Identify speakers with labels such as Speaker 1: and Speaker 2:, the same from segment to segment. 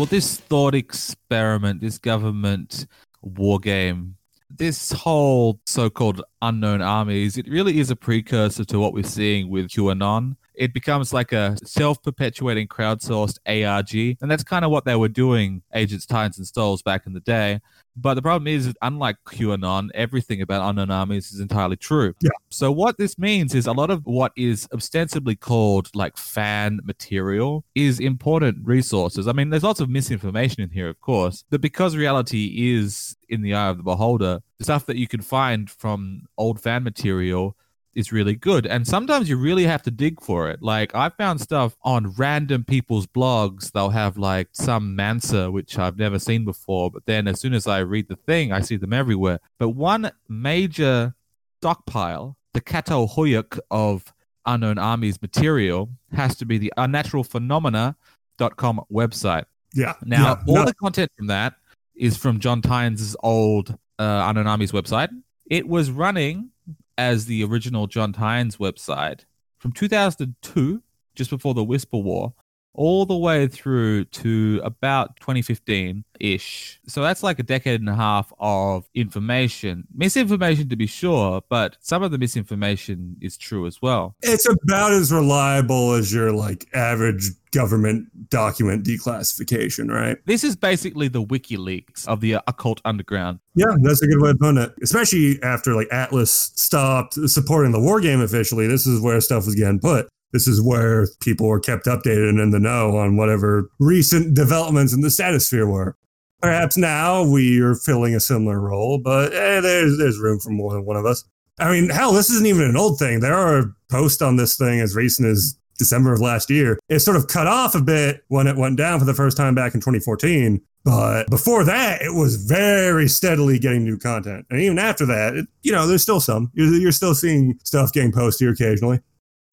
Speaker 1: Well, this thought experiment, this government war game, this whole so called unknown armies, it really is a precursor to what we're seeing with QAnon. It becomes like a self perpetuating crowdsourced ARG. And that's kind of what they were doing, Agents, Titans, and Stolze back in the day. But the problem is, unlike QAnon, everything about unknown armies is entirely true.
Speaker 2: Yeah.
Speaker 1: So what this means is a lot of what is ostensibly called like fan material is important resources. I mean, there's lots of misinformation in here, of course, but because reality is in the eye of the beholder, the stuff that you can find from old fan material is really good. And sometimes you really have to dig for it. Like I found stuff on random people's blogs. They'll have like some Mansa, which I've never seen before. But then as soon as I read the thing, I see them everywhere. But one major stockpile, the Çatalhöyük of unknown armies material, has to be the unnaturalphenomena.com website.
Speaker 2: Yeah.
Speaker 1: Now,
Speaker 2: yeah,
Speaker 1: all
Speaker 2: no.
Speaker 1: the content from that is from John Tynes' old uh, Unknown Armies website. It was running as the original John Tynes website from 2002, just before the Whisper War, all the way through to about 2015 ish. So that's like a decade and a half of information. Misinformation to be sure, but some of the misinformation is true as well.
Speaker 2: it's about as reliable as your like average government document declassification, right?
Speaker 1: This is basically the WikiLeaks of the occult underground.
Speaker 2: Yeah, that's a good way of putting it. Especially after like Atlas stopped supporting the war game officially, this is where stuff was getting put. This is where people were kept updated and in the know on whatever recent developments in the stratosphere were. Perhaps now we are filling a similar role, but eh, there's there's room for more than one of us. I mean, hell, this isn't even an old thing. There are posts on this thing as recent as December of last year. It sort of cut off a bit when it went down for the first time back in 2014. But before that, it was very steadily getting new content. And even after that, it, you know, there's still some. You're, you're still seeing stuff getting posted occasionally.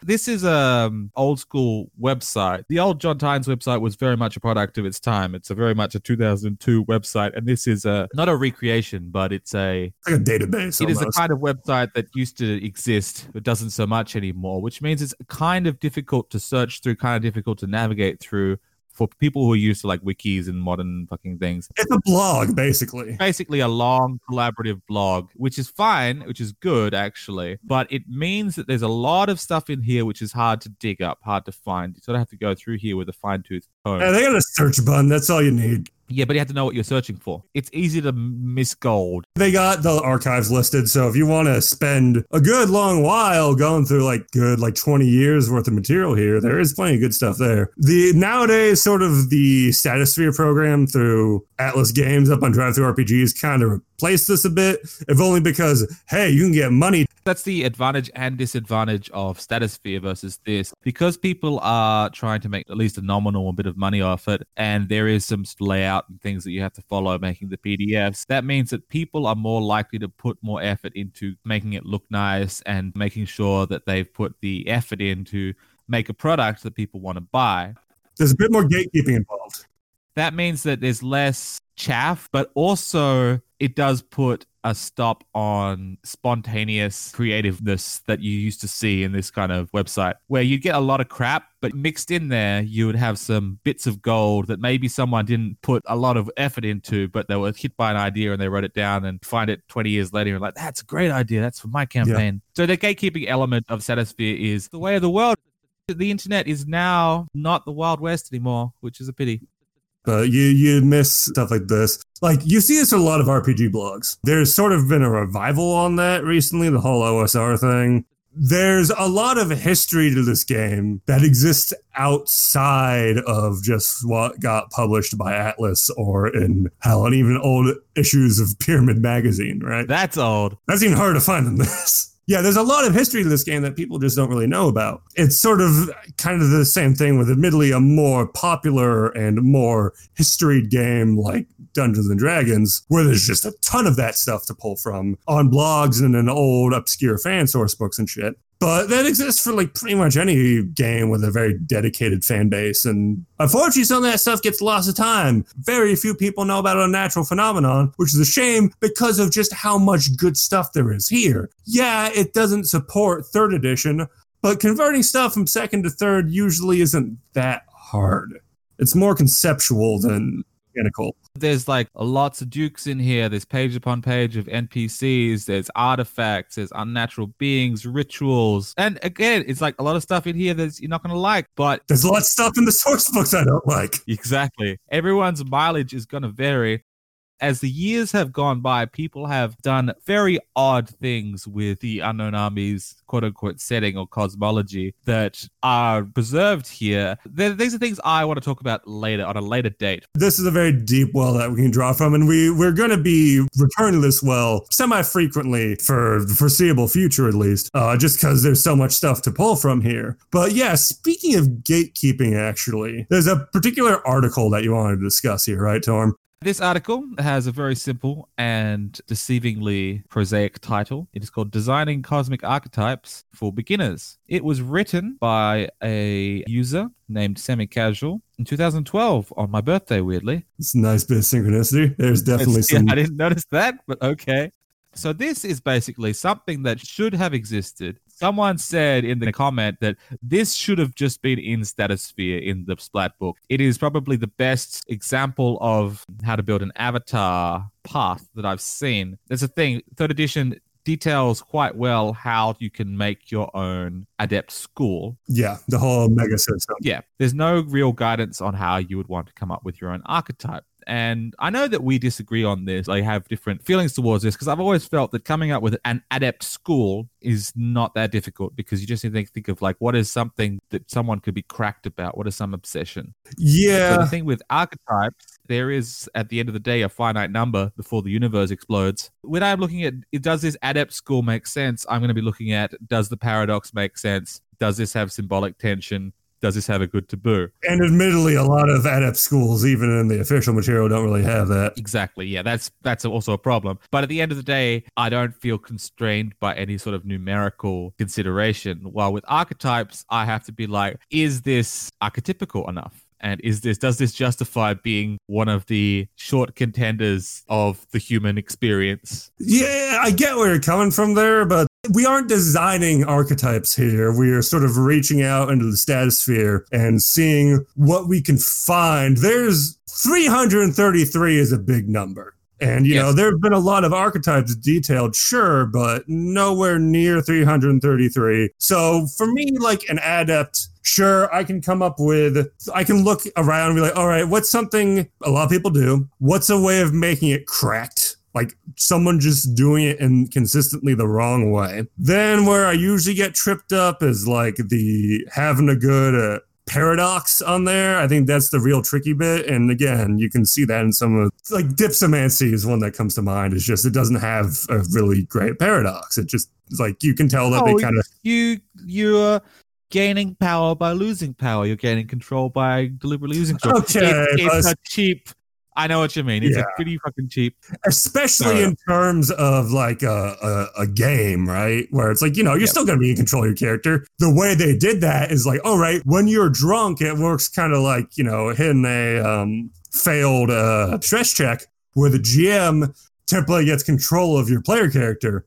Speaker 1: This is a um, old school website. The old John Tynes website was very much a product of its time. It's a very much a 2002 website, and this is a not a recreation, but it's a
Speaker 2: like a database.
Speaker 1: it is the
Speaker 2: almost.
Speaker 1: kind of website that used to exist but doesn't so much anymore, which means it's kind of difficult to search through, kind of difficult to navigate through for people who are used to like wikis and modern fucking things.
Speaker 2: It's a blog, basically.
Speaker 1: Basically, a long collaborative blog, which is fine, which is good actually, but it means that there's a lot of stuff in here which is hard to dig up, hard to find. You sort of have to go through here with a fine tooth comb.
Speaker 2: Yeah, they got a search button. That's all you need.
Speaker 1: Yeah, but you have to know what you're searching for. It's easy to miss gold.
Speaker 2: They got the archives listed. So if you want to spend a good long while going through like good like 20 years worth of material here, there is plenty of good stuff there. The nowadays sort of the Statosphere program through Atlas Games up on DriveThruRPGs kind of replaced this a bit, if only because hey, you can get money.
Speaker 1: That's the advantage and disadvantage of status Statosphere versus this. Because people are trying to make at least a nominal bit of money off it, and there is some layout and things that you have to follow making the PDFs, that means that people are more likely to put more effort into making it look nice and making sure that they've put the effort in to make a product that people want to buy.
Speaker 2: There's a bit more gatekeeping involved.
Speaker 1: That means that there's less chaff, but also it does put a stop on spontaneous creativeness that you used to see in this kind of website, where you'd get a lot of crap, but mixed in there, you would have some bits of gold that maybe someone didn't put a lot of effort into, but they were hit by an idea and they wrote it down and find it 20 years later and like, that's a great idea. That's for my campaign. So the gatekeeping element of Statosphere is the way of the world. The internet is now not the Wild West anymore, which is a pity.
Speaker 2: But you you miss stuff like this. Like you see this in a lot of RPG blogs. There's sort of been a revival on that recently, the whole OSR thing. There's a lot of history to this game that exists outside of just what got published by Atlas or in hell, and even old issues of Pyramid Magazine, right?
Speaker 1: That's old.
Speaker 2: That's even harder to find than this. Yeah, there's a lot of history to this game that people just don't really know about. It's sort of kind of the same thing with admittedly a more popular and more historied game like Dungeons and Dragons, where there's just a ton of that stuff to pull from on blogs and in old obscure fan source books and shit. But that exists for like pretty much any game with a very dedicated fan base. And unfortunately, some of that stuff gets lost to time. Very few people know about Unnatural Phenomena, which is a shame because of just how much good stuff there is here. Yeah, it doesn't support third edition, but converting stuff from second to third usually isn't that hard. It's more conceptual than mechanical.
Speaker 1: There's like lots of dukes in here. There's page upon page of NPCs. There's artifacts. There's unnatural beings, rituals, and again, it's like a lot of stuff in here that you're not going to like. But
Speaker 2: there's a lot of stuff in the source books I don't like.
Speaker 1: Exactly. Everyone's mileage is going to vary as the years have gone by, people have done very odd things with the Unknown Armies quote unquote setting or cosmology that are preserved here. These are things I want to talk about later on a later date.
Speaker 2: This is a very deep well that we can draw from, and we, we're going to be returning this well semi frequently for the foreseeable future, at least, uh, just because there's so much stuff to pull from here. But yeah, speaking of gatekeeping, actually, there's a particular article that you wanted to discuss here, right, Torm?
Speaker 1: This article has a very simple and deceivingly prosaic title. It is called Designing Cosmic Archetypes for Beginners. It was written by a user named Semi Casual in 2012 on my birthday, weirdly.
Speaker 2: It's a nice bit of synchronicity. There's definitely it's, some.
Speaker 1: Yeah, I didn't notice that, but okay. So, this is basically something that should have existed Someone said in the comment that this should have just been in Statosphere in the Splat book. It is probably the best example of how to build an avatar path that I've seen. There's a thing, third edition details quite well how you can make your own adept school.
Speaker 2: Yeah, the whole mega system.
Speaker 1: Yeah, there's no real guidance on how you would want to come up with your own archetype. And I know that we disagree on this. I have different feelings towards this because I've always felt that coming up with an adept school is not that difficult because you just need to think of like what is something that someone could be cracked about? What is some obsession?
Speaker 2: Yeah.
Speaker 1: So the thing with archetypes, there is at the end of the day a finite number before the universe explodes. When I'm looking at does this adept school make sense? I'm going to be looking at does the paradox make sense? Does this have symbolic tension? Does this have a good taboo?
Speaker 2: And admittedly, a lot of adept schools, even in the official material, don't really have that.
Speaker 1: Exactly. Yeah, that's that's also a problem. But at the end of the day, I don't feel constrained by any sort of numerical consideration. While with archetypes, I have to be like, is this archetypical enough? And is this does this justify being one of the short contenders of the human experience?
Speaker 2: Yeah, I get where you're coming from there, but we aren't designing archetypes here. We are sort of reaching out into the statosphere and seeing what we can find. There's 333 is a big number. And, you yes. know, there have been a lot of archetypes detailed, sure, but nowhere near 333. So for me, like an adept, sure, I can come up with, I can look around and be like, all right, what's something a lot of people do? What's a way of making it cracked? Like someone just doing it in consistently the wrong way. Then where I usually get tripped up is like the having a good uh, paradox on there. I think that's the real tricky bit. And again, you can see that in some of like dipsomancy is one that comes to mind. It's just it doesn't have a really great paradox. It just like you can tell that oh, they kind of
Speaker 1: you you're gaining power by losing power. You're gaining control by deliberately losing control.
Speaker 2: Okay,
Speaker 1: it, it's a cheap I know what you mean. It's yeah. like pretty fucking cheap,
Speaker 2: especially in terms of like a, a, a, game, right? Where it's like you know you're yep. still going to be in control of your character. The way they did that is like, all right, when you're drunk, it works kind of like you know hitting a um, failed uh, stress check, where the GM temporarily gets control of your player character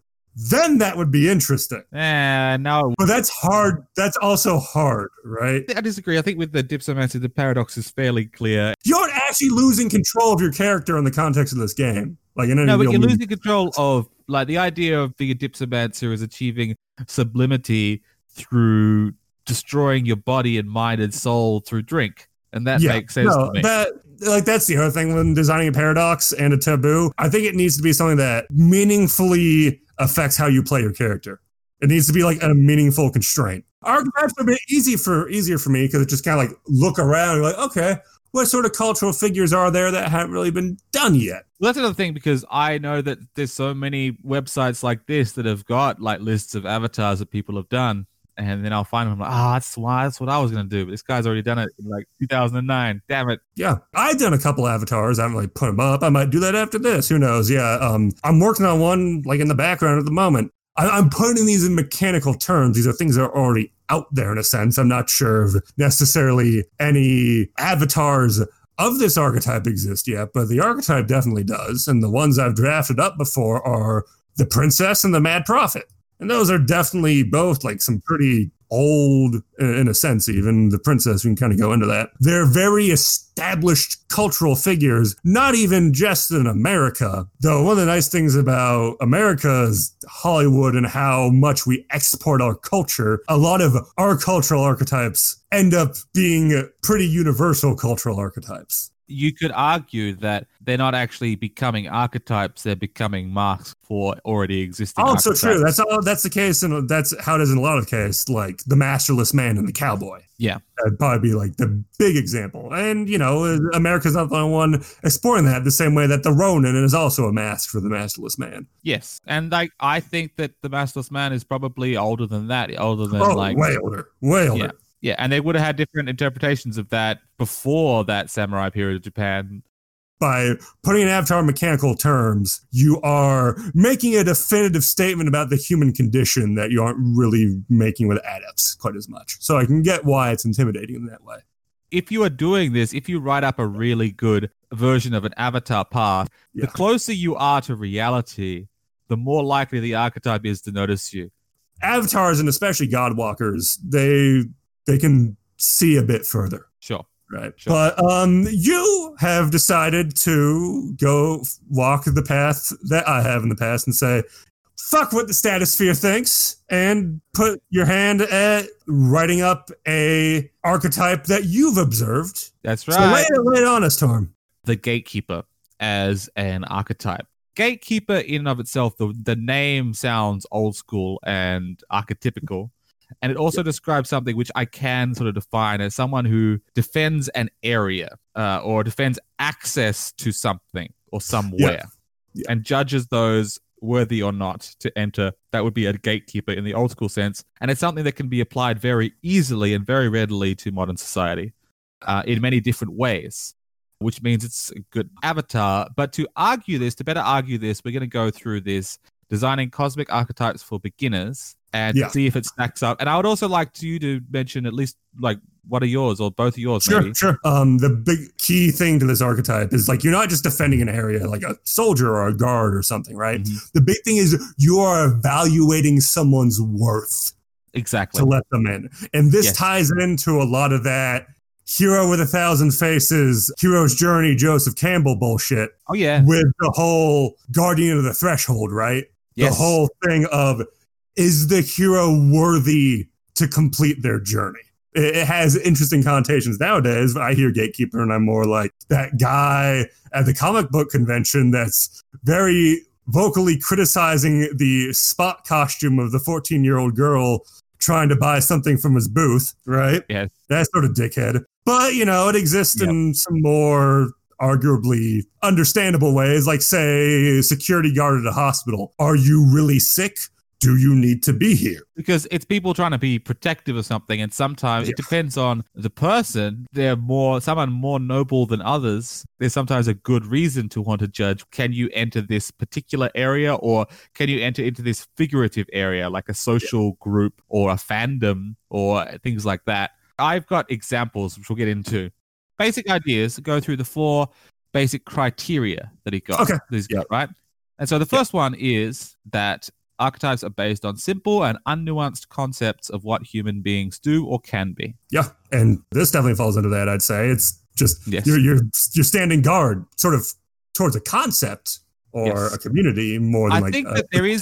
Speaker 2: then that would be interesting.
Speaker 1: Eh, no.
Speaker 2: But that's hard. That's also hard, right?
Speaker 1: I disagree. I think with the dipsomancy, the paradox is fairly clear.
Speaker 2: You aren't actually losing control of your character in the context of this game. Like, in
Speaker 1: no, but you're losing control of like the idea of being a dipsomancer is achieving sublimity through destroying your body and mind and soul through drink, and that yeah, makes sense no, to me.
Speaker 2: That like that's the other thing when designing a paradox and a taboo. I think it needs to be something that meaningfully affects how you play your character. It needs to be like a meaningful constraint. Archetypes are a bit easy for easier for me because it just kind of like look around like, okay, what sort of cultural figures are there that haven't really been done yet?
Speaker 1: Well, that's another thing because I know that there's so many websites like this that have got like lists of avatars that people have done and then I'll find them. I'm like, oh, that's why that's what I was gonna do. But this guy's already done it in like 2009. Damn it.
Speaker 2: Yeah, I've done a couple avatars. I haven't put them up. I might do that after this. Who knows? Yeah, um, I'm working on one like in the background at the moment. I, am putting these in mechanical terms. These are things that are already out there in a sense. I'm not sure if necessarily any avatars of this archetype exist yet, but the archetype definitely does. And the ones I've drafted up before are the princess and the mad prophet. And those are definitely both like some pretty old, in a sense, even the princess, we can kind of go into that. They're very established cultural figures, not even just in America. Though one of the nice things about America is Hollywood and how much we export our culture. A lot of our cultural archetypes end up being pretty universal cultural archetypes
Speaker 1: you could argue that they're not actually becoming archetypes; they're becoming marks for already existing.
Speaker 2: Oh,
Speaker 1: so
Speaker 2: true. That's all. That's the case, and that's how it is in a lot of cases, like the masterless man and the cowboy.
Speaker 1: Yeah,
Speaker 2: that'd probably be like the big example. And you know, America's not the only one exploring that the same way that the Ronin is also a mask for the masterless man.
Speaker 1: Yes, and like I think that the masterless man is probably older than that, older than
Speaker 2: oh,
Speaker 1: like
Speaker 2: way older, way older.
Speaker 1: Yeah. Yeah, and they would have had different interpretations of that before that samurai period of Japan.
Speaker 2: By putting an avatar in mechanical terms, you are making a definitive statement about the human condition that you aren't really making with adepts quite as much. So I can get why it's intimidating in that way.
Speaker 1: If you are doing this, if you write up a really good version of an avatar path, yeah. the closer you are to reality, the more likely the archetype is to notice you.
Speaker 2: Avatars and especially Godwalkers, they they can see a bit further.
Speaker 1: Sure.
Speaker 2: Right. Sure. But um, you have decided to go walk the path that I have in the past and say, fuck what the statosphere thinks and put your hand at writing up a archetype that you've observed.
Speaker 1: That's right.
Speaker 2: So lay it, it on us, Torm.
Speaker 1: The gatekeeper as an archetype. Gatekeeper in and of itself, the, the name sounds old school and archetypical. And it also describes something which I can sort of define as someone who defends an area uh, or defends access to something or somewhere. Yeah. and judges those worthy or not to enter. That would be a gatekeeper in the old school sense. And it's something that can be applied very easily and very readily to modern society uh, in many different ways. Which means it's a good avatar. But to argue this, to better argue this, we're going to go through this designing cosmic archetypes for beginners and yeah. see if it stacks up. And I would also like to you to mention at least like what are yours or both of yours.
Speaker 2: Sure,
Speaker 1: maybe.
Speaker 2: sure. Um, the big key thing to this archetype is like you're not just defending an area like a soldier or a guard or something, right? Mm-hmm. The big thing is you are evaluating someone's worth.
Speaker 1: Exactly.
Speaker 2: To let them in. And this yes. ties into a lot of that hero with a thousand faces, hero's journey, Joseph Campbell bullshit.
Speaker 1: Oh, yeah.
Speaker 2: With the whole guardian of the threshold, right? Yes. The whole thing of is the hero worthy to complete their journey? It has interesting connotations nowadays. I hear gatekeeper and I'm more like that guy at the comic book convention that's very vocally criticizing the spot costume of the 14 year old girl trying to buy something from his booth, right?
Speaker 1: Yes.
Speaker 2: That sort of dickhead. But, you know, it exists yep. in some more arguably understandable ways, like, say, security guard at a hospital. Are you really sick? Do you need to be here?
Speaker 1: Because it's people trying to be protective of something, and sometimes it depends on the person. They're more someone more noble than others. There's sometimes a good reason to want to judge. Can you enter this particular area, or can you enter into this figurative area, like a social yeah. group or a fandom or things like that? I've got examples which we'll get into. Basic ideas go through the four basic criteria that he got.
Speaker 2: Okay.
Speaker 1: He's got, right? And so the first one is that Archetypes are based on simple and unnuanced concepts of what human beings do or can be.
Speaker 2: Yeah, and this definitely falls into that. I'd say it's just yes. you're you're you're standing guard, sort of towards a concept or yes. a community more than like I like think a, that there is.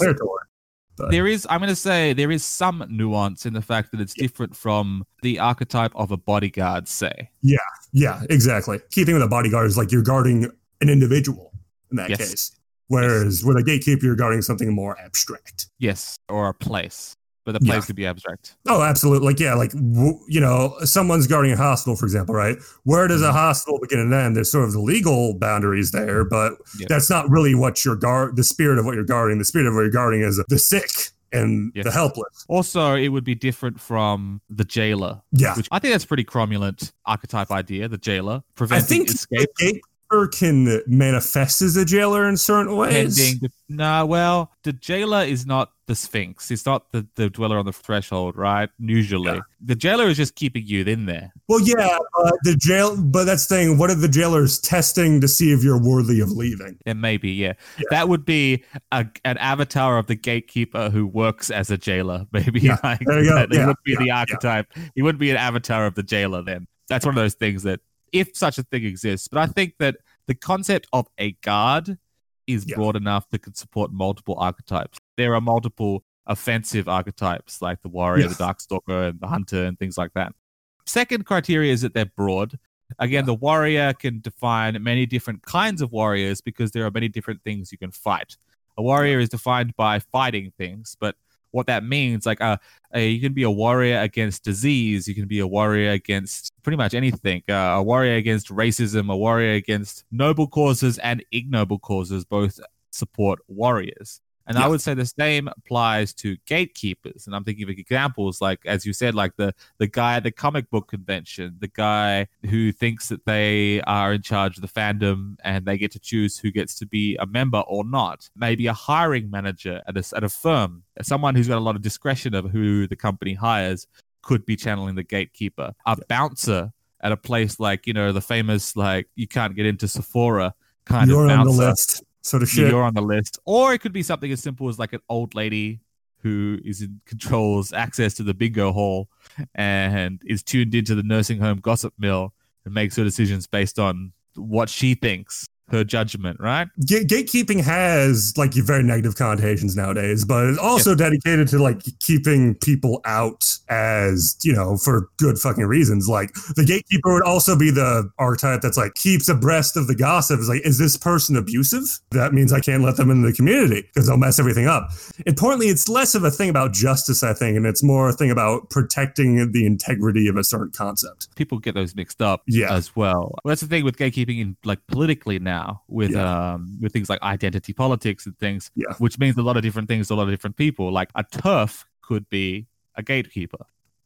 Speaker 1: But. There is, I'm going to say, there is some nuance in the fact that it's yeah. different from the archetype of a bodyguard, say.
Speaker 2: Yeah, yeah, exactly. Key thing with a bodyguard is like you're guarding an individual in that yes. case. Whereas yes. with a gatekeeper, you're guarding something more abstract.
Speaker 1: Yes, or a place. But the place yeah. could be abstract.
Speaker 2: Oh, absolutely. Like, yeah, like, you know, someone's guarding a hospital, for example, right? Where does a mm-hmm. hospital begin and end? There's sort of the legal boundaries there, but yep. that's not really what you're guard, the spirit of what you're guarding. The spirit of what you're guarding is the sick and yes. the helpless.
Speaker 1: Also, it would be different from the jailer.
Speaker 2: Yeah.
Speaker 1: Which I think that's pretty cromulent archetype idea, the jailer. Preventing I think escape.
Speaker 2: Gate, can manifest as a jailer in certain ways.
Speaker 1: No, well, the jailer is not the Sphinx. It's not the, the dweller on the threshold, right? Usually,
Speaker 2: Yeah.
Speaker 1: the jailer is just keeping you in there.
Speaker 2: Well, yeah, uh, the jail, but that's the thing. What are the jailers testing to see if you're worthy of leaving?
Speaker 1: And maybe, yeah.
Speaker 2: Yeah.
Speaker 1: that would be a, an avatar of the gatekeeper who works as a jailer. Maybe
Speaker 2: Yeah,
Speaker 1: like
Speaker 2: there you go.
Speaker 1: that. he
Speaker 2: Yeah,
Speaker 1: would be
Speaker 2: yeah,
Speaker 1: the
Speaker 2: yeah.
Speaker 1: archetype. He wouldn't be an avatar of the jailer. Then that's one of those things that, if such a thing exists, but I think that the concept of a guard is
Speaker 2: Yeah.
Speaker 1: broad enough that could support multiple archetypes. There are multiple offensive archetypes like the warrior,
Speaker 2: Yeah.
Speaker 1: the darkstalker, and the hunter, and things like that. Second criteria is that they're broad. Again, the warrior can define many different kinds of warriors because there are many different things you can fight. A warrior is defined by fighting things, but what that means, like, uh, you can be a warrior against disease, you can be a warrior against pretty much anything, uh, a warrior against racism, a warrior against noble causes and ignoble causes, both support warriors. And I would say the same applies to gatekeepers. And I'm thinking of examples like, as you said, like the the guy at the comic book convention, the guy who thinks that they are in charge of the fandom and they get to choose who gets to be a member or not. Maybe a hiring manager at a, at a firm, someone who's got a lot of discretion of who the company hires, could be channeling the gatekeeper. A bouncer at a place like, you know, the famous, like, you can't get into Sephora kind
Speaker 2: you're
Speaker 1: of
Speaker 2: on
Speaker 1: bouncer
Speaker 2: the list, sort of shit.
Speaker 1: you're on the list. Or it could be something as simple as like an old lady who is in controls access to the bingo hall and is tuned into the nursing home gossip mill and makes her decisions based on what she thinks, her judgment, right?
Speaker 2: Ga- gatekeeping has like very negative connotations nowadays, but it's also dedicated to like keeping people out as you know for good fucking reasons. Like the gatekeeper would also be the archetype that's like keeps abreast of the gossip. Is like, is this person abusive? That means I can't let them in the community because they'll mess everything up. Importantly, it's less of a thing about justice, I think, and it's more a thing about protecting the integrity of a certain concept.
Speaker 1: People get those mixed up
Speaker 2: Yeah.
Speaker 1: as well. well. That's the thing with gatekeeping in like politically now with
Speaker 2: Yeah.
Speaker 1: um with things like identity politics and things,
Speaker 2: Yeah.
Speaker 1: which means a lot of different things to a lot of different people. Like a turf could be a gatekeeper.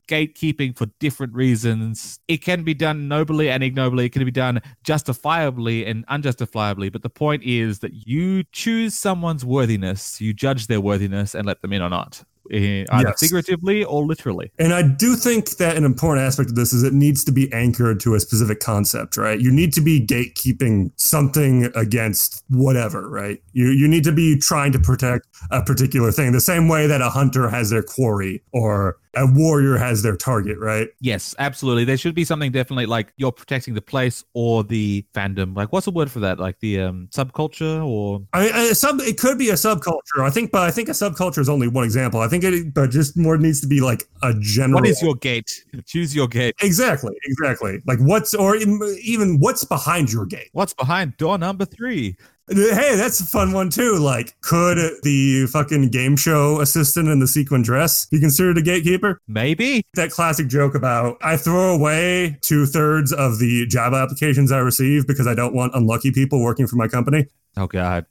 Speaker 1: Gatekeeping for different reasons. It can be done nobly and ignobly. It can be done justifiably and unjustifiably. But the point is that you choose someone's worthiness, you judge their worthiness, and let them in or not, Uh, either
Speaker 2: Yes.
Speaker 1: figuratively or literally.
Speaker 2: And I do think that an important aspect of this is it needs to be anchored to a specific concept, right? You need to be gatekeeping something against whatever, right? You you need to be trying to protect a particular thing, the same way that a hunter has their quarry or a warrior has their target, right?
Speaker 1: Yes, absolutely. There should be something definitely like you're protecting the place or the fandom. Like, what's the word for that? Like the um, subculture or
Speaker 2: I, I sub it could be a subculture, I think, but I think a subculture is only one example. I think it, but just more needs to be like a general.
Speaker 1: what is your gate? Choose your gate.
Speaker 2: exactly, exactly? Like what's or even what's behind your gate?
Speaker 1: What's behind door number three?
Speaker 2: Hey, that's a fun one too. Like, could the fucking game show assistant in the sequin dress be considered a gatekeeper?
Speaker 1: Maybe.
Speaker 2: That classic joke about I throw away two thirds of the Java applications I receive because I don't want unlucky people working for my company.
Speaker 1: Oh God.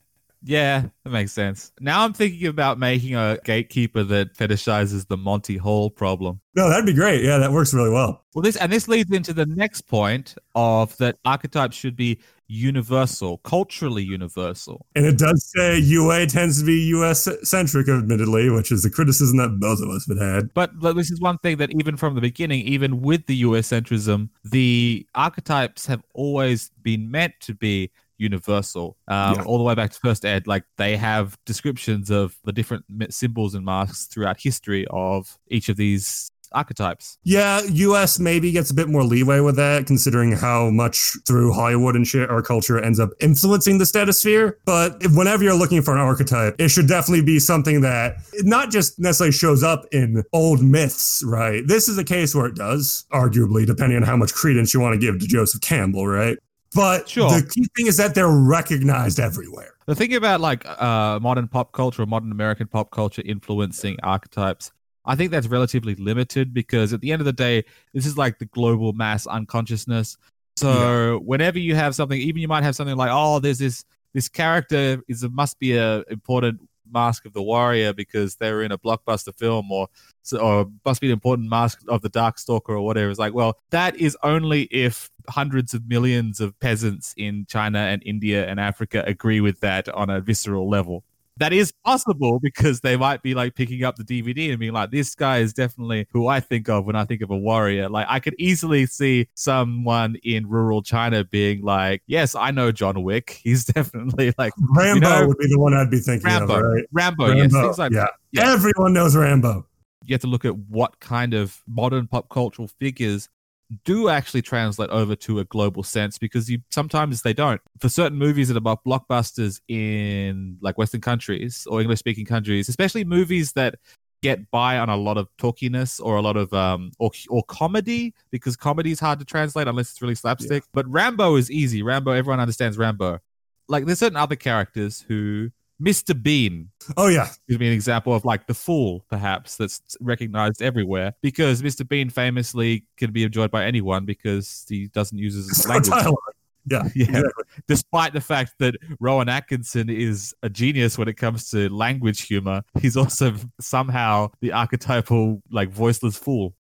Speaker 1: Yeah, that makes sense. Now I'm thinking about making a gatekeeper that fetishizes the Monty Hall problem.
Speaker 2: No, that'd be great. Yeah, that works really well.
Speaker 1: Well, this and this leads into the next point of that archetypes should be universal, culturally universal.
Speaker 2: And it does say UA tends to be US centric, admittedly, which is the criticism that both of us have had.
Speaker 1: But, but this is one thing that even from the beginning, even with the US centrism, the archetypes have always been meant to be universal. Um,
Speaker 2: Yeah.
Speaker 1: All the way back to first ed, like they have descriptions of the different symbols and masks throughout history of each of these archetypes.
Speaker 2: Yeah, US maybe gets a bit more leeway with that, considering how much through Hollywood and shit our culture ends up influencing the stratosphere. But if, whenever you're looking for an archetype, it should definitely be something that not just necessarily shows up in old myths, right? This is a case where it does, arguably, depending on how much credence you want to give to Joseph Campbell, right? But
Speaker 1: Sure.
Speaker 2: the key thing is that they're recognized everywhere.
Speaker 1: The thing about like uh, modern pop culture, modern American pop culture influencing archetypes, I think that's relatively limited because at the end of the day, this is like the global mass unconsciousness. So whenever you have something, even you might have something like, oh, there's this this character is a, must be a important mask of the warrior because they were in a blockbuster film or or must be an important mask of the dark stalker or whatever. It's like well that is only if hundreds of millions of peasants in china and india and africa agree with that on a visceral level that is possible because they might be like picking up the DVD and being like, this guy is definitely who I think of when I think of a warrior. Like, I could easily see someone in rural China being like, yes, I know John Wick. He's definitely like
Speaker 2: Rambo you know, would be the one I'd be thinking
Speaker 1: Rambo,
Speaker 2: of, right?
Speaker 1: Rambo, Rambo, yes, things like
Speaker 2: yeah. Yeah. Everyone knows Rambo.
Speaker 1: You have to look at what kind of modern pop cultural figures do actually translate over to a global sense because you sometimes they don't. For certain movies that are about blockbusters in like Western countries or English speaking countries, especially movies that get by on a lot of talkiness or a lot of um or or comedy because comedy is hard to translate unless it's really slapstick. Yeah. But Rambo is easy. Rambo, everyone understands Rambo. Like there's certain other characters who Mr. Bean.
Speaker 2: Oh yeah,
Speaker 1: gives me an example of like the fool, perhaps that's recognized everywhere because Mr. Bean famously can be enjoyed by anyone because he doesn't use his language.
Speaker 2: Yeah,
Speaker 1: yeah. Exactly. Despite the fact that Rowan Atkinson is a genius when it comes to language humor, he's also somehow the archetypal like voiceless fool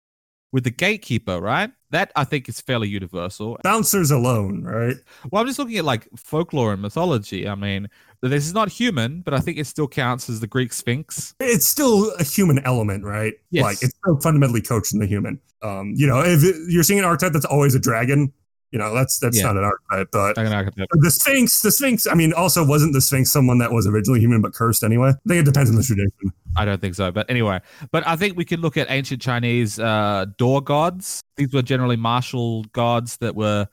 Speaker 1: with the gatekeeper, right? That I think is fairly universal.
Speaker 2: Bouncers alone, right?
Speaker 1: Well, I'm just looking at like folklore and mythology. I mean, this is not human, but I think it still counts as the Greek Sphinx.
Speaker 2: It's still a human element, right?
Speaker 1: Yes.
Speaker 2: Like it's still fundamentally coached in the human. Um, you know, if it, you're seeing an archetype that's always a dragon, you know, that's that's yeah. not an archetype, but an archetype. the Sphinx, the Sphinx. I mean, also wasn't the Sphinx someone that was originally human but cursed anyway? I think it depends on the tradition.
Speaker 1: I don't think so, but anyway. But I think we can look at ancient Chinese uh, door gods. These were generally martial gods that were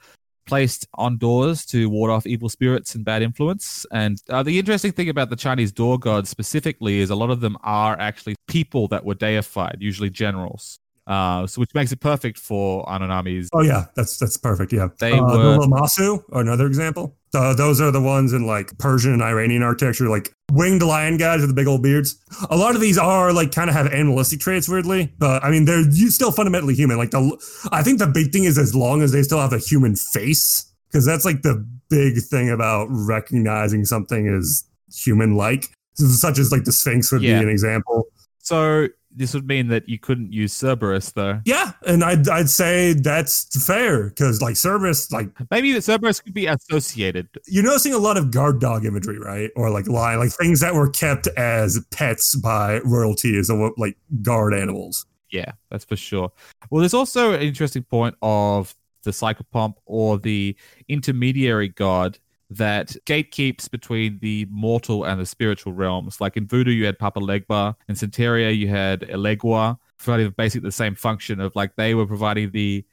Speaker 1: placed on doors to ward off evil spirits and bad influence. And uh, the interesting thing about the Chinese door gods specifically is a lot of them are actually people that were deified, usually generals uh, so which makes it perfect for Unknown Armies.
Speaker 2: Oh yeah, that's that's perfect. Yeah,
Speaker 1: they
Speaker 2: uh,
Speaker 1: were
Speaker 2: Lamassu, another example. Those are the ones in like Persian and Iranian architecture, like winged lion guys with the big old beards. A lot of these are like kind of have animalistic traits, weirdly, but I mean they're still fundamentally human. Like the, I think the big thing is as long as they still have a human face, because that's like the big thing about recognizing something as human-like, such as like the Sphinx would yeah. be an example.
Speaker 1: So this would mean that you couldn't use Cerberus, though.
Speaker 2: Yeah, and I'd, I'd say that's fair because, like, Cerberus, like
Speaker 1: maybe the Cerberus could be associated.
Speaker 2: You're noticing a lot of guard dog imagery, right? Or like lion, like things that were kept as pets by royalty as a, like guard animals.
Speaker 1: Yeah, that's for sure. Well, there's also an interesting point of the psychopomp or the intermediary god that gatekeeps between the mortal and the spiritual realms. Like in Voodoo, you had Papa Legba. In Santeria, you had Elegua, providing basically the same function of like they were providing the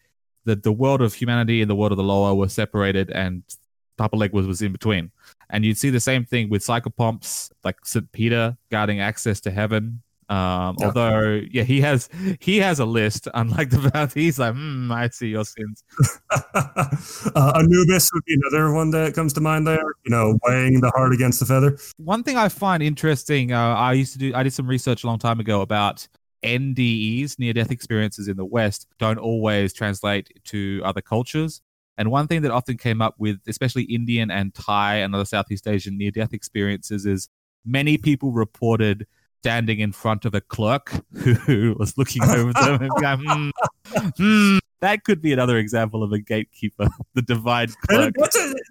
Speaker 1: the, the world of humanity and the world of the lower were separated and Papa Legba was, was in between. And you'd see the same thing with psychopomps, like St. Peter guarding access to heaven um, yeah. although, yeah, he has he has a list. Unlike the Baptist, he's like, hmm, I see your sins.
Speaker 2: uh, Anubis would be another one that comes to mind there. You know, weighing the heart against the feather.
Speaker 1: One thing I find interesting, uh, I used to do, I did some research a long time ago about NDEs, near death experiences in the West, don't always translate to other cultures. And one thing that often came up with, especially Indian and Thai and other Southeast Asian near death experiences, is many people reported standing in front of a clerk who was looking over them and going, hmm, hmm, that could be another example of a gatekeeper, the divide clerk.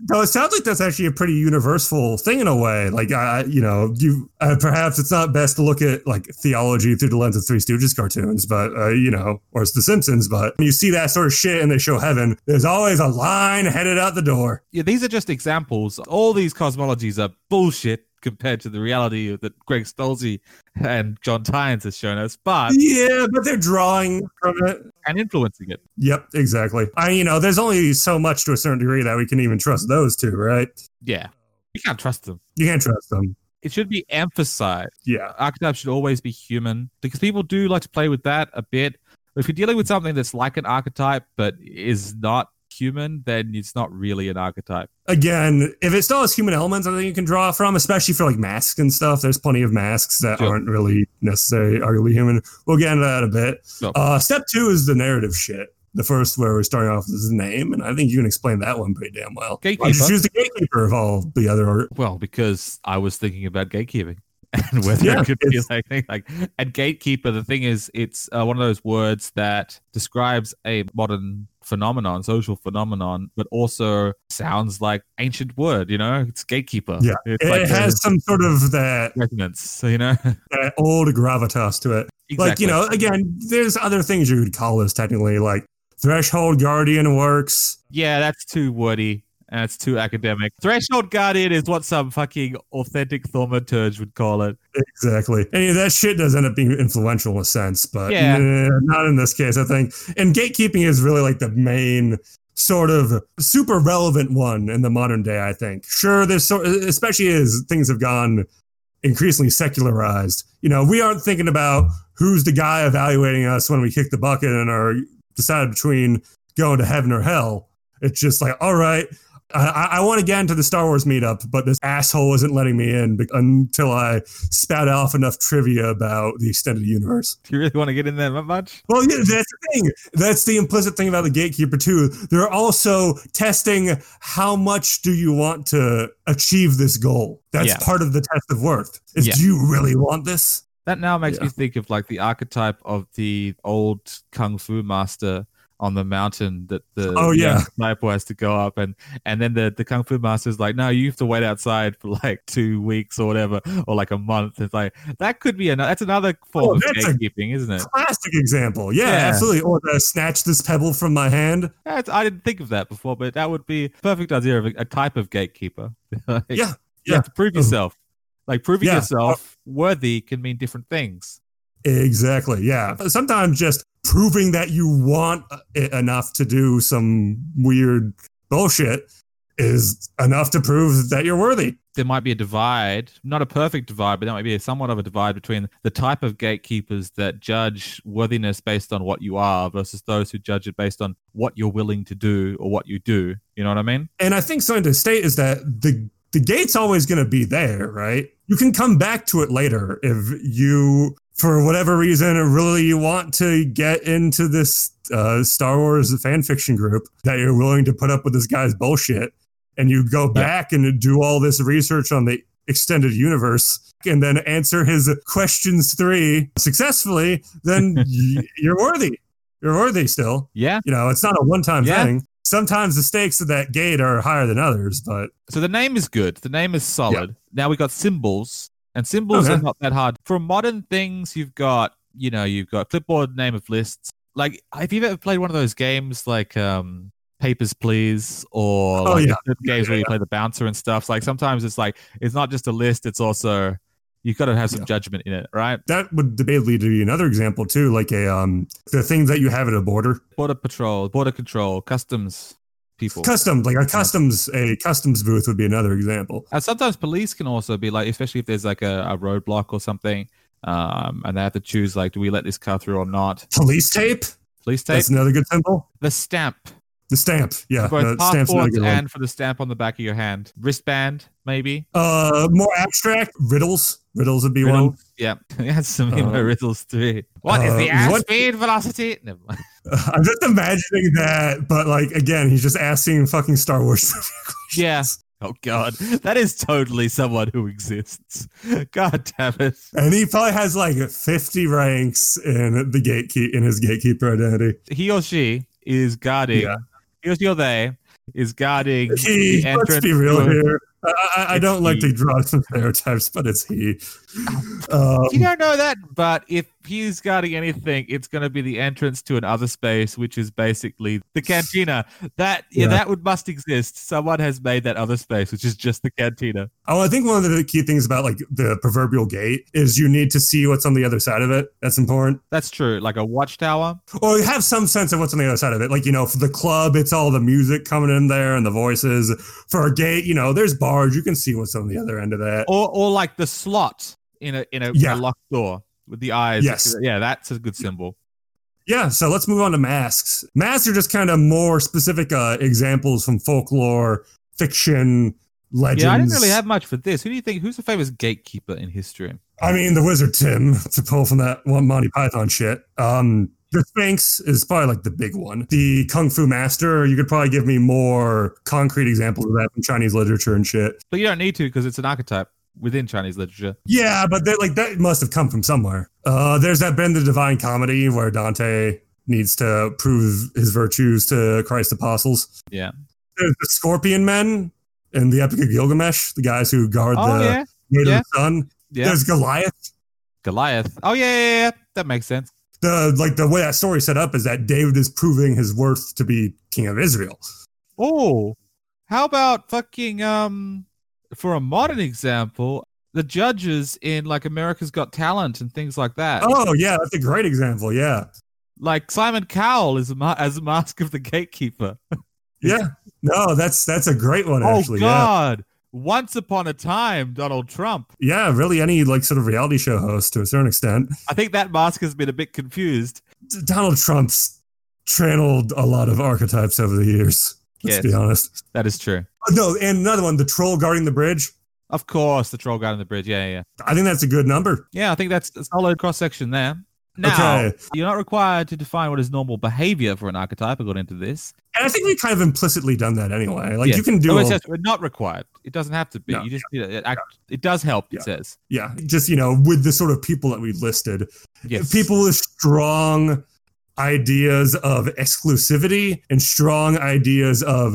Speaker 2: though it sounds like that's actually a pretty universal thing in a way. Like, you know, you uh, perhaps it's not best to look at like theology through the lens of Three Stooges cartoons, but uh, you know, or it's The Simpsons. But when you see that sort of shit and they show heaven, there's always a line headed out the door.
Speaker 1: Yeah, these are just examples. All these cosmologies are bullshit compared to the reality that Greg Stolze and John Tynes has shown us. But
Speaker 2: yeah, but they're drawing from it
Speaker 1: and influencing it.
Speaker 2: Yep, exactly. I, you know, there's only so much to a certain degree that we can even trust those two, right?
Speaker 1: Yeah, you can't trust them.
Speaker 2: You can't trust them.
Speaker 1: It should be emphasized.
Speaker 2: Yeah,
Speaker 1: archetypes should always be human because people do like to play with that a bit. If you're dealing with something that's like an archetype but is not human, then it's not really an archetype.
Speaker 2: Again, if it still has human elements, I think you can draw from, especially for like masks and stuff. There's plenty of masks that sure. aren't really necessarily arguably human. We'll get into that a bit. Uh, step two is the narrative shit. The first where we're starting off with his name, and I think you can explain that one pretty damn well.
Speaker 1: Gatekeeper. Why
Speaker 2: choose the gatekeeper of all the other?
Speaker 1: Well, because I was thinking about gatekeeping and whether
Speaker 2: Yeah,
Speaker 1: it could be like like and gatekeeper. The thing is, it's uh, one of those words that describes a modern phenomenon, social phenomenon, but also sounds like ancient word. You know, it's gatekeeper.
Speaker 2: Yeah.
Speaker 1: it's
Speaker 2: It,
Speaker 1: like the
Speaker 2: has some sort of that,
Speaker 1: resonance. So you know,
Speaker 2: that old gravitas to it. Like, you know, again, there's other things you could call this technically, like Threshold Guardian works.
Speaker 1: Yeah, that's too wordy and it's too academic. Threshold Guardian is what some fucking authentic thaumaturge would call it.
Speaker 2: Exactly. And that shit does end up being influential in a sense, but
Speaker 1: Yeah.
Speaker 2: eh, not in this case, I think. And gatekeeping is really like the main sort of super relevant one in the modern day, I think. Sure, there's so, especially as things have gone increasingly secularized. You know, we aren't thinking about who's the guy evaluating us when we kick the bucket and are decided between going to heaven or hell. It's just like, all right, I, I- want to get into the Star Wars meetup, but this asshole isn't letting me in be- until I spout off enough trivia about the extended universe.
Speaker 1: Do you really want to get in there that much?
Speaker 2: Well, yeah, that's the thing. That's the implicit thing about the gatekeeper too. They're also testing how much do you want to achieve this goal. That's
Speaker 1: Yeah.
Speaker 2: part of the test of worth. Is
Speaker 1: Yeah.
Speaker 2: do you really want this?
Speaker 1: That now makes
Speaker 2: Yeah.
Speaker 1: me think of like the archetype of the old kung fu master on the mountain that the
Speaker 2: Oh, yeah.
Speaker 1: sniper has to go up and and then the, the kung fu master is like no you have to wait outside for like two weeks or whatever or like a month it's like that could be another that's another form
Speaker 2: Oh,
Speaker 1: of gatekeeping isn't it
Speaker 2: Classic example. Yeah,
Speaker 1: Yeah.
Speaker 2: absolutely. Or the snatch this pebble from my hand.
Speaker 1: That's, i didn't think of that before but that would be a perfect idea of a, a type of gatekeeper Like,
Speaker 2: Yeah,
Speaker 1: you
Speaker 2: yeah.
Speaker 1: have to prove oh. yourself like proving
Speaker 2: Yeah.
Speaker 1: yourself worthy can mean different things
Speaker 2: Exactly. Yeah. Sometimes just proving that you want uh, it enough to do some weird bullshit is enough to prove that you're worthy.
Speaker 1: there might be a divide, not a perfect divide, but there might be a somewhat of a divide between the type of gatekeepers that judge worthiness based on what you are versus those who judge it based on what you're willing to do or what you do. You know what I mean?
Speaker 2: And I think something to state is that the the gate's always going to be there, right? You can come back to it later if you, for whatever reason, really you want to get into this uh, Star Wars fan fiction group that you're willing to put up with this guy's bullshit, and you go back and do all this research on the extended universe and then answer his questions three successfully, then y- you're worthy. You're worthy still.
Speaker 1: Yeah.
Speaker 2: You know, it's not a one time
Speaker 1: Yeah.
Speaker 2: thing. Sometimes the stakes of that gate are higher than others, but
Speaker 1: So the name is good. The name is solid. Now we got symbols, and symbols are not that hard. For modern things, you've got, you know, you've got clipboard name of lists. Like, have you ever played one of those games like um, Papers, Please, or
Speaker 2: Oh,
Speaker 1: like
Speaker 2: yeah.
Speaker 1: games
Speaker 2: Yeah,
Speaker 1: where you
Speaker 2: yeah.
Speaker 1: play the bouncer and stuff? Like, sometimes it's like, it's not just a list, it's also, you've got to have some
Speaker 2: Yeah.
Speaker 1: judgment in it, right?
Speaker 2: that would debatably be another example too, like a um the things that you have at a border.
Speaker 1: Border patrol, border control, customs people.
Speaker 2: Custom, like a customs a customs booth would be another example.
Speaker 1: And sometimes police can also be like, especially if there's like a, a roadblock or something, um, and they have to choose like, do we let this car through or not?
Speaker 2: Police tape,
Speaker 1: Police tape,
Speaker 2: that's another good symbol.
Speaker 1: the stamp,
Speaker 2: The stamp, yeah,
Speaker 1: for both
Speaker 2: the stamp's another
Speaker 1: passports and for the stamp on the back of your hand. Wristband, maybe.
Speaker 2: Uh, more abstract riddles. Riddles would be one.
Speaker 1: Yeah, Yeah, that's some
Speaker 2: Uh,
Speaker 1: riddles too. What is the
Speaker 2: uh, what-
Speaker 1: airspeed velocity? Never mind.
Speaker 2: I'm just imagining that, but like again, he's just asking fucking Star Wars.
Speaker 1: Yeah. Oh god, that is totally someone who exists. God damn it.
Speaker 2: and he probably has like 50 ranks in the gatekeep in his gatekeeper identity.
Speaker 1: He or she is guarding.
Speaker 2: Yeah.
Speaker 1: He or she or they is guarding
Speaker 2: He,
Speaker 1: the
Speaker 2: let's be real
Speaker 1: to-
Speaker 2: here. I, I, I don't like
Speaker 1: he.
Speaker 2: to draw some stereotypes, but it's he. Um,
Speaker 1: You don't know that, but if he's guarding anything, it's going to be the entrance to another space, which is basically the cantina. That yeah,
Speaker 2: Yeah.
Speaker 1: that would must exist. Someone has made that other space, which is just the cantina.
Speaker 2: oh, I think one of the key things about like the proverbial gate is you need to see what's on the other side of it. That's important.
Speaker 1: That's true. Like a watchtower.
Speaker 2: Or you have some sense of what's on the other side of it. Like, you know, for the club, it's all the music coming in there and the voices. For a gate, you know, there's bars. You can see what's on the other end of that.
Speaker 1: or or like the slot in a in a,
Speaker 2: Yeah.
Speaker 1: a locked door with the eyes.
Speaker 2: Yes.
Speaker 1: yeah, that's a good symbol.
Speaker 2: Yeah, so let's move on to masks. Masks are just kind of more specific uh, examples from folklore, fiction, legends.
Speaker 1: Yeah, I didn't really have much for this. Who do you think? Who's the famous gatekeeper in history?
Speaker 2: I mean, the wizard Tim to pull from that one Monty Python shit. Um, the Sphinx is probably like the big one. The Kung Fu Master, you could probably give me more concrete examples of that from Chinese literature and shit.
Speaker 1: But you don't need to because it's an archetype. within Chinese literature.
Speaker 2: Yeah, but that, like that must have come from somewhere. Uh, there's that been the Divine Comedy where Dante needs to prove his virtues to Christ's apostles.
Speaker 1: Yeah.
Speaker 2: There's the Scorpion Men in the Epic of Gilgamesh, the guys who guard
Speaker 1: Oh
Speaker 2: the
Speaker 1: yeah, yeah.
Speaker 2: Sun.
Speaker 1: yeah.
Speaker 2: There's Goliath.
Speaker 1: Goliath. Oh yeah, yeah, yeah. That makes sense.
Speaker 2: The like the way that story set up is that David is proving his worth to be king of Israel.
Speaker 1: Oh, how about fucking um for a modern example, the judges in like America's Got Talent and things like that.
Speaker 2: Oh yeah, that's a great example. Yeah,
Speaker 1: Like Simon Cowell is a ma- as a mask of the gatekeeper.
Speaker 2: yeah. No, that's that's a great one actually.
Speaker 1: oh God! Once upon a time, Donald Trump.
Speaker 2: Yeah. Really, any like sort of reality show host to a certain extent.
Speaker 1: I think that mask has been a bit confused.
Speaker 2: Donald Trump's channeled a lot of archetypes over the years. Let's
Speaker 1: Yes.
Speaker 2: be honest.
Speaker 1: That is true.
Speaker 2: Oh, no, and another one, the troll guarding the bridge.
Speaker 1: Of course, the troll on the bridge. Yeah, yeah, yeah.
Speaker 2: I think that's a good number.
Speaker 1: Yeah, I think that's a solid cross section there. Now,
Speaker 2: Okay.
Speaker 1: you're not required to define what is normal behavior for an archetype according to this.
Speaker 2: And I think we've kind of implicitly done that anyway. Like
Speaker 1: Yes.
Speaker 2: you can do,
Speaker 1: Oh, it says we're not required. It doesn't have to be.
Speaker 2: No.
Speaker 1: You just you know, it, act, it does help.
Speaker 2: Yeah.
Speaker 1: It says
Speaker 2: yeah, just you know, with the sort of people that we listed,
Speaker 1: yes.
Speaker 2: people with strong ideas of exclusivity and strong ideas of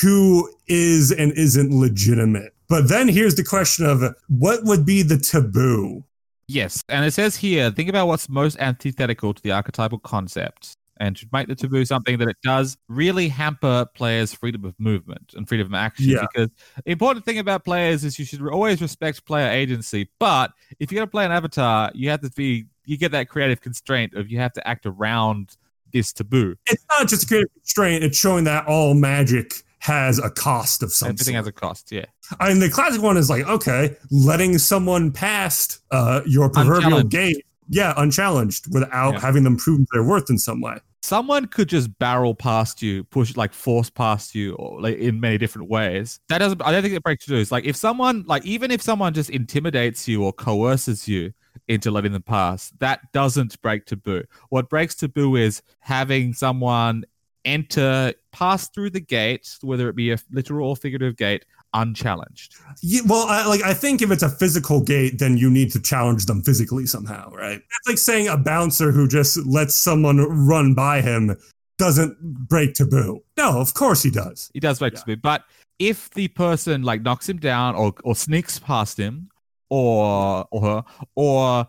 Speaker 2: who is and isn't legitimate. But then here's the question of what would be the taboo?
Speaker 1: Yes, and it says here, think about what's most antithetical to the archetypal concept, and should make the taboo something that it does really hamper players' freedom of movement and freedom of action.
Speaker 2: Yeah.
Speaker 1: Because the important thing about players is you should always respect player agency. But if you're gonna play an avatar, you have to be you get that creative constraint of you have to act around this taboo.
Speaker 2: It's not just a creative constraint, it's showing that all magic has a cost of something.
Speaker 1: Everything
Speaker 2: sort.
Speaker 1: has a cost. Yeah.
Speaker 2: I mean, the classic one is like, okay, letting someone past uh, your proverbial gate, yeah, unchallenged, without
Speaker 1: Yeah.
Speaker 2: having them prove their worth in some way.
Speaker 1: someone could just barrel past you, push like force past you, or like in many different ways. That doesn't. I don't think it breaks news. Like if someone, like even if someone just intimidates you or coerces you into letting them pass, that doesn't break taboo. What breaks taboo is having someone enter, pass through the gate, whether it be a literal or figurative gate, unchallenged.
Speaker 2: Yeah, well, I, like I think if it's a physical gate, then you need to challenge them physically somehow, right? That's like saying a bouncer who just lets someone run by him doesn't break taboo. No, of course he does.
Speaker 1: He does break
Speaker 2: Yeah.
Speaker 1: taboo. But if the person like knocks him down or or sneaks past him or or her or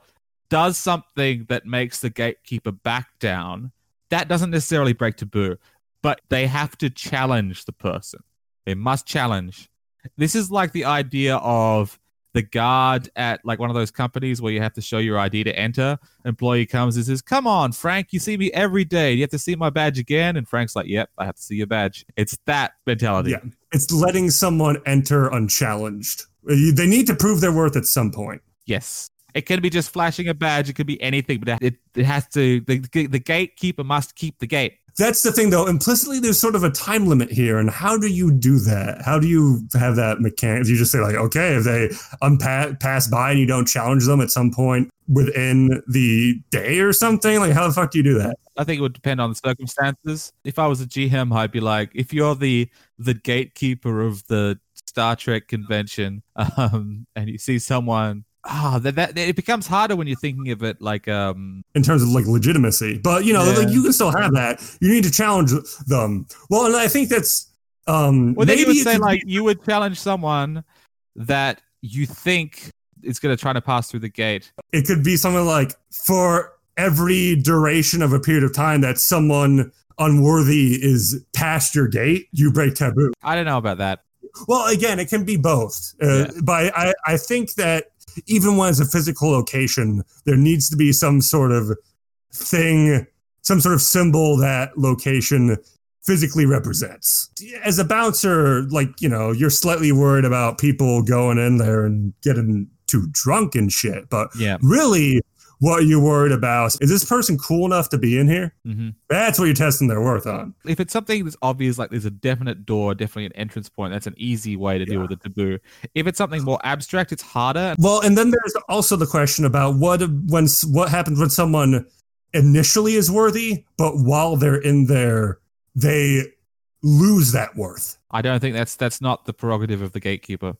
Speaker 1: does something that makes the gatekeeper back down, that doesn't necessarily break taboo. But they have to challenge the person. They must challenge. This is like the idea of the guard at like one of those companies where you have to show your ID to enter. Employee comes and says, Come on, Frank, you see me every day. You have to see my badge again. And Frank's like, Yep, I have to see your badge. It's that mentality.
Speaker 2: Yeah, it's letting someone enter unchallenged. Uh, they need to prove their worth at some point.
Speaker 1: Yes. It can be just flashing a badge. It could be anything, but it, it has to, the, the gatekeeper must keep the gate.
Speaker 2: That's the thing, though. Implicitly, there's sort of a time limit here, and how do you do that? How do you have that mechanic? You just say like, okay, if they unpa- pass by and you don't challenge them at some point within the day or something? Like, how the fuck do you do that?
Speaker 1: I think it would depend on the circumstances. If I was a GM, I'd be like, if you're the the gatekeeper of the Star Trek convention, um, and you see someone, ah, that, that it becomes harder when you're thinking of it like, um,
Speaker 2: in terms of like legitimacy. But you know,
Speaker 1: Yeah.
Speaker 2: like you can still have that. You need to challenge them. Well, and I think that's um
Speaker 1: well, then you would say like
Speaker 2: be-
Speaker 1: you would challenge someone that you think is going to try to pass through the gate.
Speaker 2: it could be something like for every duration of a period of time that someone unworthy is past your gate, you break taboo.
Speaker 1: I don't know about that.
Speaker 2: Well, again, it can be both. Uh,
Speaker 1: Yeah.
Speaker 2: But I, I think that even when it's a physical location, there needs to be some sort of thing, some sort of symbol that location physically represents. As a bouncer, like, you know, you're slightly worried about people going in there and getting too drunk and shit. But
Speaker 1: Yeah.
Speaker 2: really, what are you're worried about is this person cool enough to be in here?
Speaker 1: hmm
Speaker 2: That's what you're testing their worth on.
Speaker 1: if it's something that's obvious, like there's a definite door, definitely an entrance point, that's an easy way to deal
Speaker 2: Yeah.
Speaker 1: with a taboo. If it's something more abstract, it's harder.
Speaker 2: Well, and then there's also the question about what when what happens when someone initially is worthy, but while they're in there, they lose that worth.
Speaker 1: I don't think that's that's not the prerogative of the gatekeeper.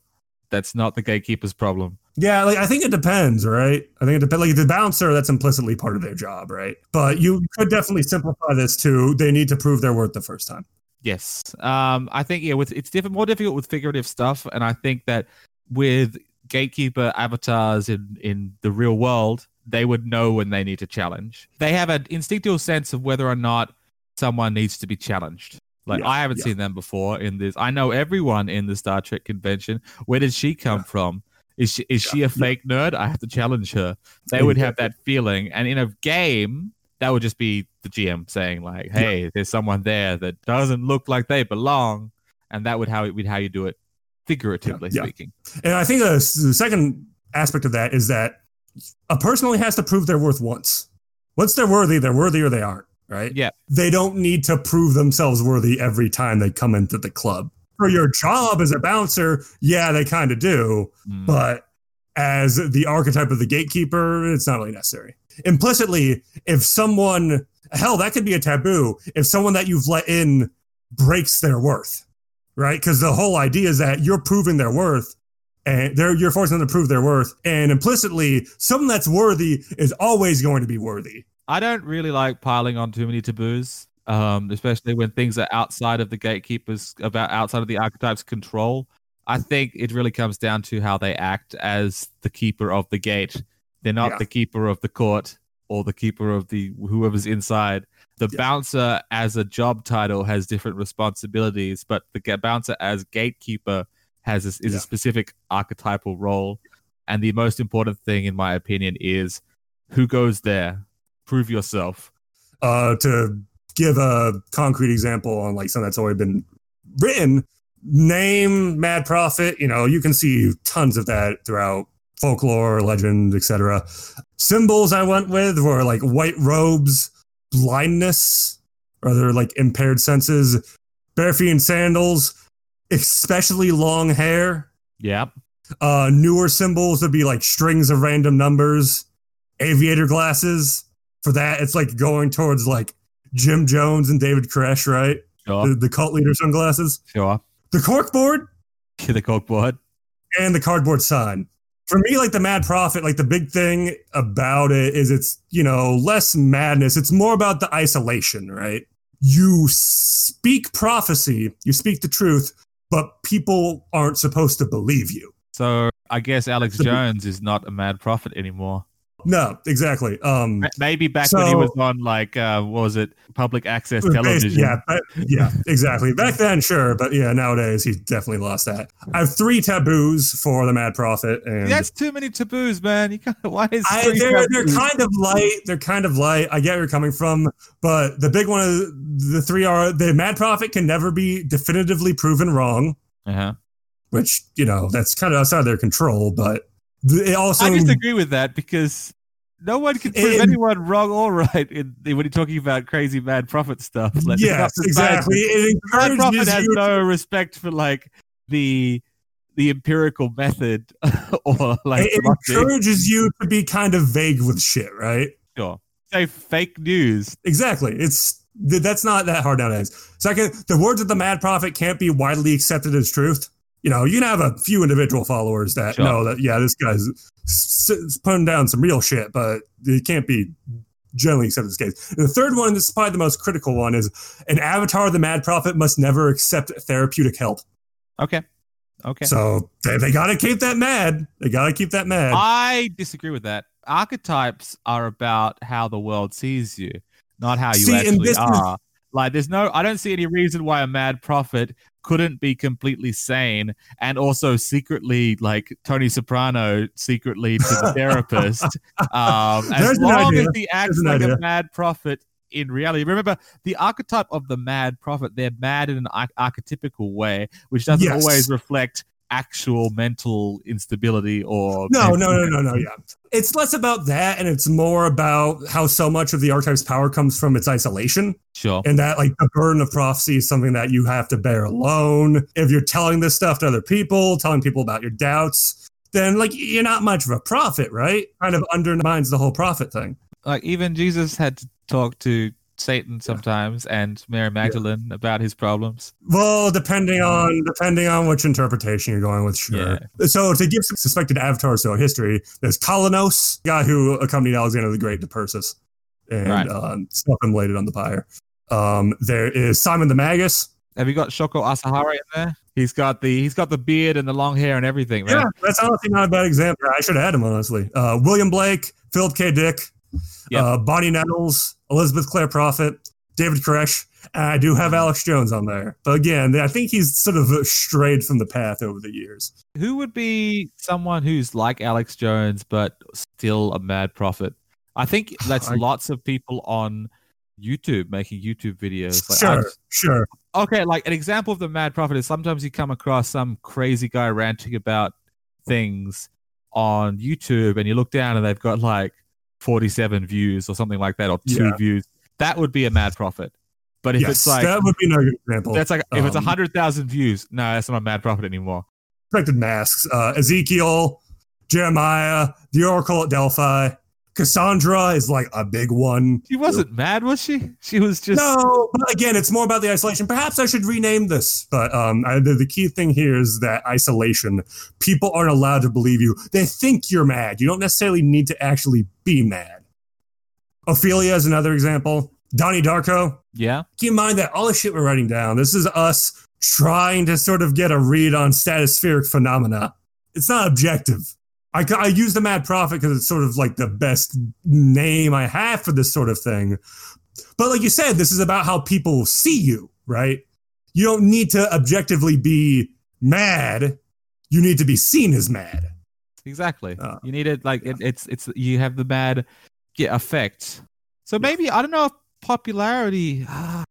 Speaker 1: that's not the gatekeeper's problem.
Speaker 2: Yeah, like I think it depends, right? I think it depends. Like the bouncer, that's implicitly part of their job, right? But you could definitely simplify this to they need to prove their worth the first time.
Speaker 1: Yes, um, I think yeah, with it's different, more difficult with figurative stuff, and I think that with gatekeeper avatars in in the real world, they would know when they need to challenge. They have an instinctual sense of whether or not someone needs to be challenged. Like
Speaker 2: Yeah,
Speaker 1: I haven't
Speaker 2: yeah.
Speaker 1: seen them before in this. I know everyone in the Star Trek convention. Where did she come
Speaker 2: Yeah.
Speaker 1: from? Is she is she
Speaker 2: Yeah,
Speaker 1: a fake nerd? I have to challenge her. They would have that feeling, and in a game, that would just be the GM saying like, "Hey, there's someone there that doesn't look like they belong," and that would how it would how you do it, figuratively
Speaker 2: Yeah, yeah.
Speaker 1: speaking.
Speaker 2: And I think the, the second aspect of that is that a person only has to prove their worth once. Once they're worthy, they're worthy or they aren't, right?
Speaker 1: Yeah.
Speaker 2: They don't need to prove themselves worthy every time they come into the club. For your job as a bouncer, yeah, they kind of do.
Speaker 1: Mm.
Speaker 2: But as the archetype of the gatekeeper, it's not really necessary. Implicitly, if someone, hell, that could be a taboo. If someone that you've let in breaks their worth, right? Because the whole idea is that you're proving their worth and they're, you're forcing them to prove their worth. And implicitly, someone that's worthy is always going to be worthy.
Speaker 1: I don't really like piling on too many taboos, um, especially when things are outside of the gatekeepers, about outside of the archetype's control. I think it really comes down to how they act as the keeper of the gate. They're not
Speaker 2: Yeah.
Speaker 1: the keeper of the court or the keeper of the whoever's inside. The
Speaker 2: Yeah.
Speaker 1: bouncer as a job title has different responsibilities, but the bouncer as gatekeeper has a, is
Speaker 2: Yeah.
Speaker 1: a specific archetypal role. And the most important thing, in my opinion, is who goes there. Prove yourself.
Speaker 2: uh, to give a concrete example on like something that's already been written, name Mad Prophet. You know, you can see tons of that throughout folklore, legend, etc. Symbols I went with were like white robes, blindness, or other like impaired senses, bare feet and sandals, especially long hair.
Speaker 1: Yep.
Speaker 2: Uh, newer symbols would be like strings of random numbers, aviator glasses. For that, it's like going towards like Jim Jones and David Koresh, right?
Speaker 1: Sure.
Speaker 2: The, the cult leader sunglasses,
Speaker 1: Sure.
Speaker 2: the corkboard,
Speaker 1: the corkboard.
Speaker 2: and the cardboard sign. For me, like the Mad Prophet, like the big thing about it is it's, you know, less madness. It's more about the isolation, right? You speak prophecy, you speak the truth, but people aren't supposed to believe you.
Speaker 1: So I guess Alex Jones is not a mad prophet anymore.
Speaker 2: No, exactly. Um,
Speaker 1: Maybe back when he was on like uh, what was it public access television?
Speaker 2: Yeah, but- yeah, exactly. Back then, sure, but yeah, nowadays he definitely lost that. I have three taboos for the Mad Prophet, and
Speaker 1: That's too many taboos, man. You can't, why is
Speaker 2: I, they're they're kind of light. They're kind of light. I get where you're coming from, but the big one, of the three are the Mad Prophet can never be definitively proven wrong,
Speaker 1: uh-huh.
Speaker 2: which you know that's kind of outside their control. But it also
Speaker 1: I disagree with that because no one can prove
Speaker 2: In-
Speaker 1: anyone wrong or right in, when you're talking about crazy mad prophet stuff. Like,
Speaker 2: yes, exactly. It
Speaker 1: Mad prophet has no respect for like the the empirical method or like
Speaker 2: it
Speaker 1: philosophy.
Speaker 2: encourages you to be kind of vague with shit, right?
Speaker 1: Sure. Say fake news.
Speaker 2: Exactly. It's that's not that hard nowadays. Second, the words of the mad prophet can't be widely accepted as truth. You know, you can have a few individual followers that
Speaker 1: Sure.
Speaker 2: know that yeah, this guy's putting down some real shit, but it can't be generally accepted as case. And the third one, this is probably the most critical one, is an avatar of the mad prophet must never accept therapeutic help.
Speaker 1: Okay. Okay.
Speaker 2: So they, they got to keep that mad. They got to keep that mad.
Speaker 1: I disagree with that. Archetypes are about how the world sees you, not how you
Speaker 2: See,
Speaker 1: actually
Speaker 2: this is-
Speaker 1: are. Like, there's no, I don't see any reason why a mad prophet couldn't be completely sane and also secretly, like Tony Soprano, secretly to the therapist. Um, as
Speaker 2: There's
Speaker 1: long as he acts
Speaker 2: There's
Speaker 1: like a mad prophet in reality. Remember, the archetype of the mad prophet, they're mad in an arch- archetypical way, which doesn't
Speaker 2: Yes.
Speaker 1: always reflect actual mental instability or
Speaker 2: No, no, no, no, no. Yeah. It's less about that and it's more about how so much of the archetype's power comes from its isolation
Speaker 1: Sure.
Speaker 2: and that, like, the burden of prophecy is something that you have to bear alone. If you're telling this stuff to other people, telling people about your doubts, then, like, you're not much of a prophet, right? Kind of undermines the whole prophet thing.
Speaker 1: Like even Jesus had to talk to Satan sometimes and Mary Magdalene about his problems.
Speaker 2: Well, depending on depending on which interpretation you're going with, sure. So to give some suspected avatars so history, there's Kalanos, guy who accompanied Alexander the Great to Persis and
Speaker 1: Right.
Speaker 2: um, stuff him laid it on the pyre. Um, there is Simon the Magus.
Speaker 1: Have you got Shoko Asahara in there? He's got the he's got the beard and the long hair and everything, man.
Speaker 2: Yeah, that's honestly not a bad example. I should have had him honestly. Uh, William Blake, Philip K. Dick,
Speaker 1: Yep.
Speaker 2: uh, Bonnie Nettles, Elizabeth Clare Prophet, David Koresh. I do have Alex Jones on there, but again, I think he's sort of strayed from the path over the years.
Speaker 1: Who would be someone who's like Alex Jones but still a mad prophet? I think that's
Speaker 2: I-
Speaker 1: lots of people on YouTube making YouTube videos. Like,
Speaker 2: sure,
Speaker 1: I've-
Speaker 2: sure.
Speaker 1: okay, like an example of the mad prophet is sometimes you come across some crazy guy ranting about things on YouTube and you look down and they've got like 47 views or something like that or two
Speaker 2: Yeah.
Speaker 1: views. That would be a mad prophet. But if
Speaker 2: yes,
Speaker 1: it's like
Speaker 2: that would be no good example.
Speaker 1: that's like if it's
Speaker 2: um,
Speaker 1: 100,000 views, no, that's not a mad prophet anymore.
Speaker 2: Expected masks. Uh, Ezekiel, Jeremiah, the Oracle at Delphi, Cassandra is like a big one.
Speaker 1: She wasn't mad, was she? She was just
Speaker 2: No, but again, it's more about the isolation. Perhaps I should rename this. But um, I, the, the key thing here is that isolation. People aren't allowed to believe you. They think you're mad. You don't necessarily need to actually be mad. Ophelia is another example. Donnie Darko.
Speaker 1: yeah.
Speaker 2: Keep in mind that all the shit we're writing down, this is us trying to sort of get a read on stratospheric phenomena. It's not objective. I, I use the Mad Prophet because it's sort of like the best name I have for this sort of thing. But like you said, this is about how people see you, right? You don't need to objectively be mad. You need to be seen as mad.
Speaker 1: Exactly.
Speaker 2: Uh,
Speaker 1: you need it like it, it's it's you have the bad yeah, effect. So maybe I don't know if popularity. ah,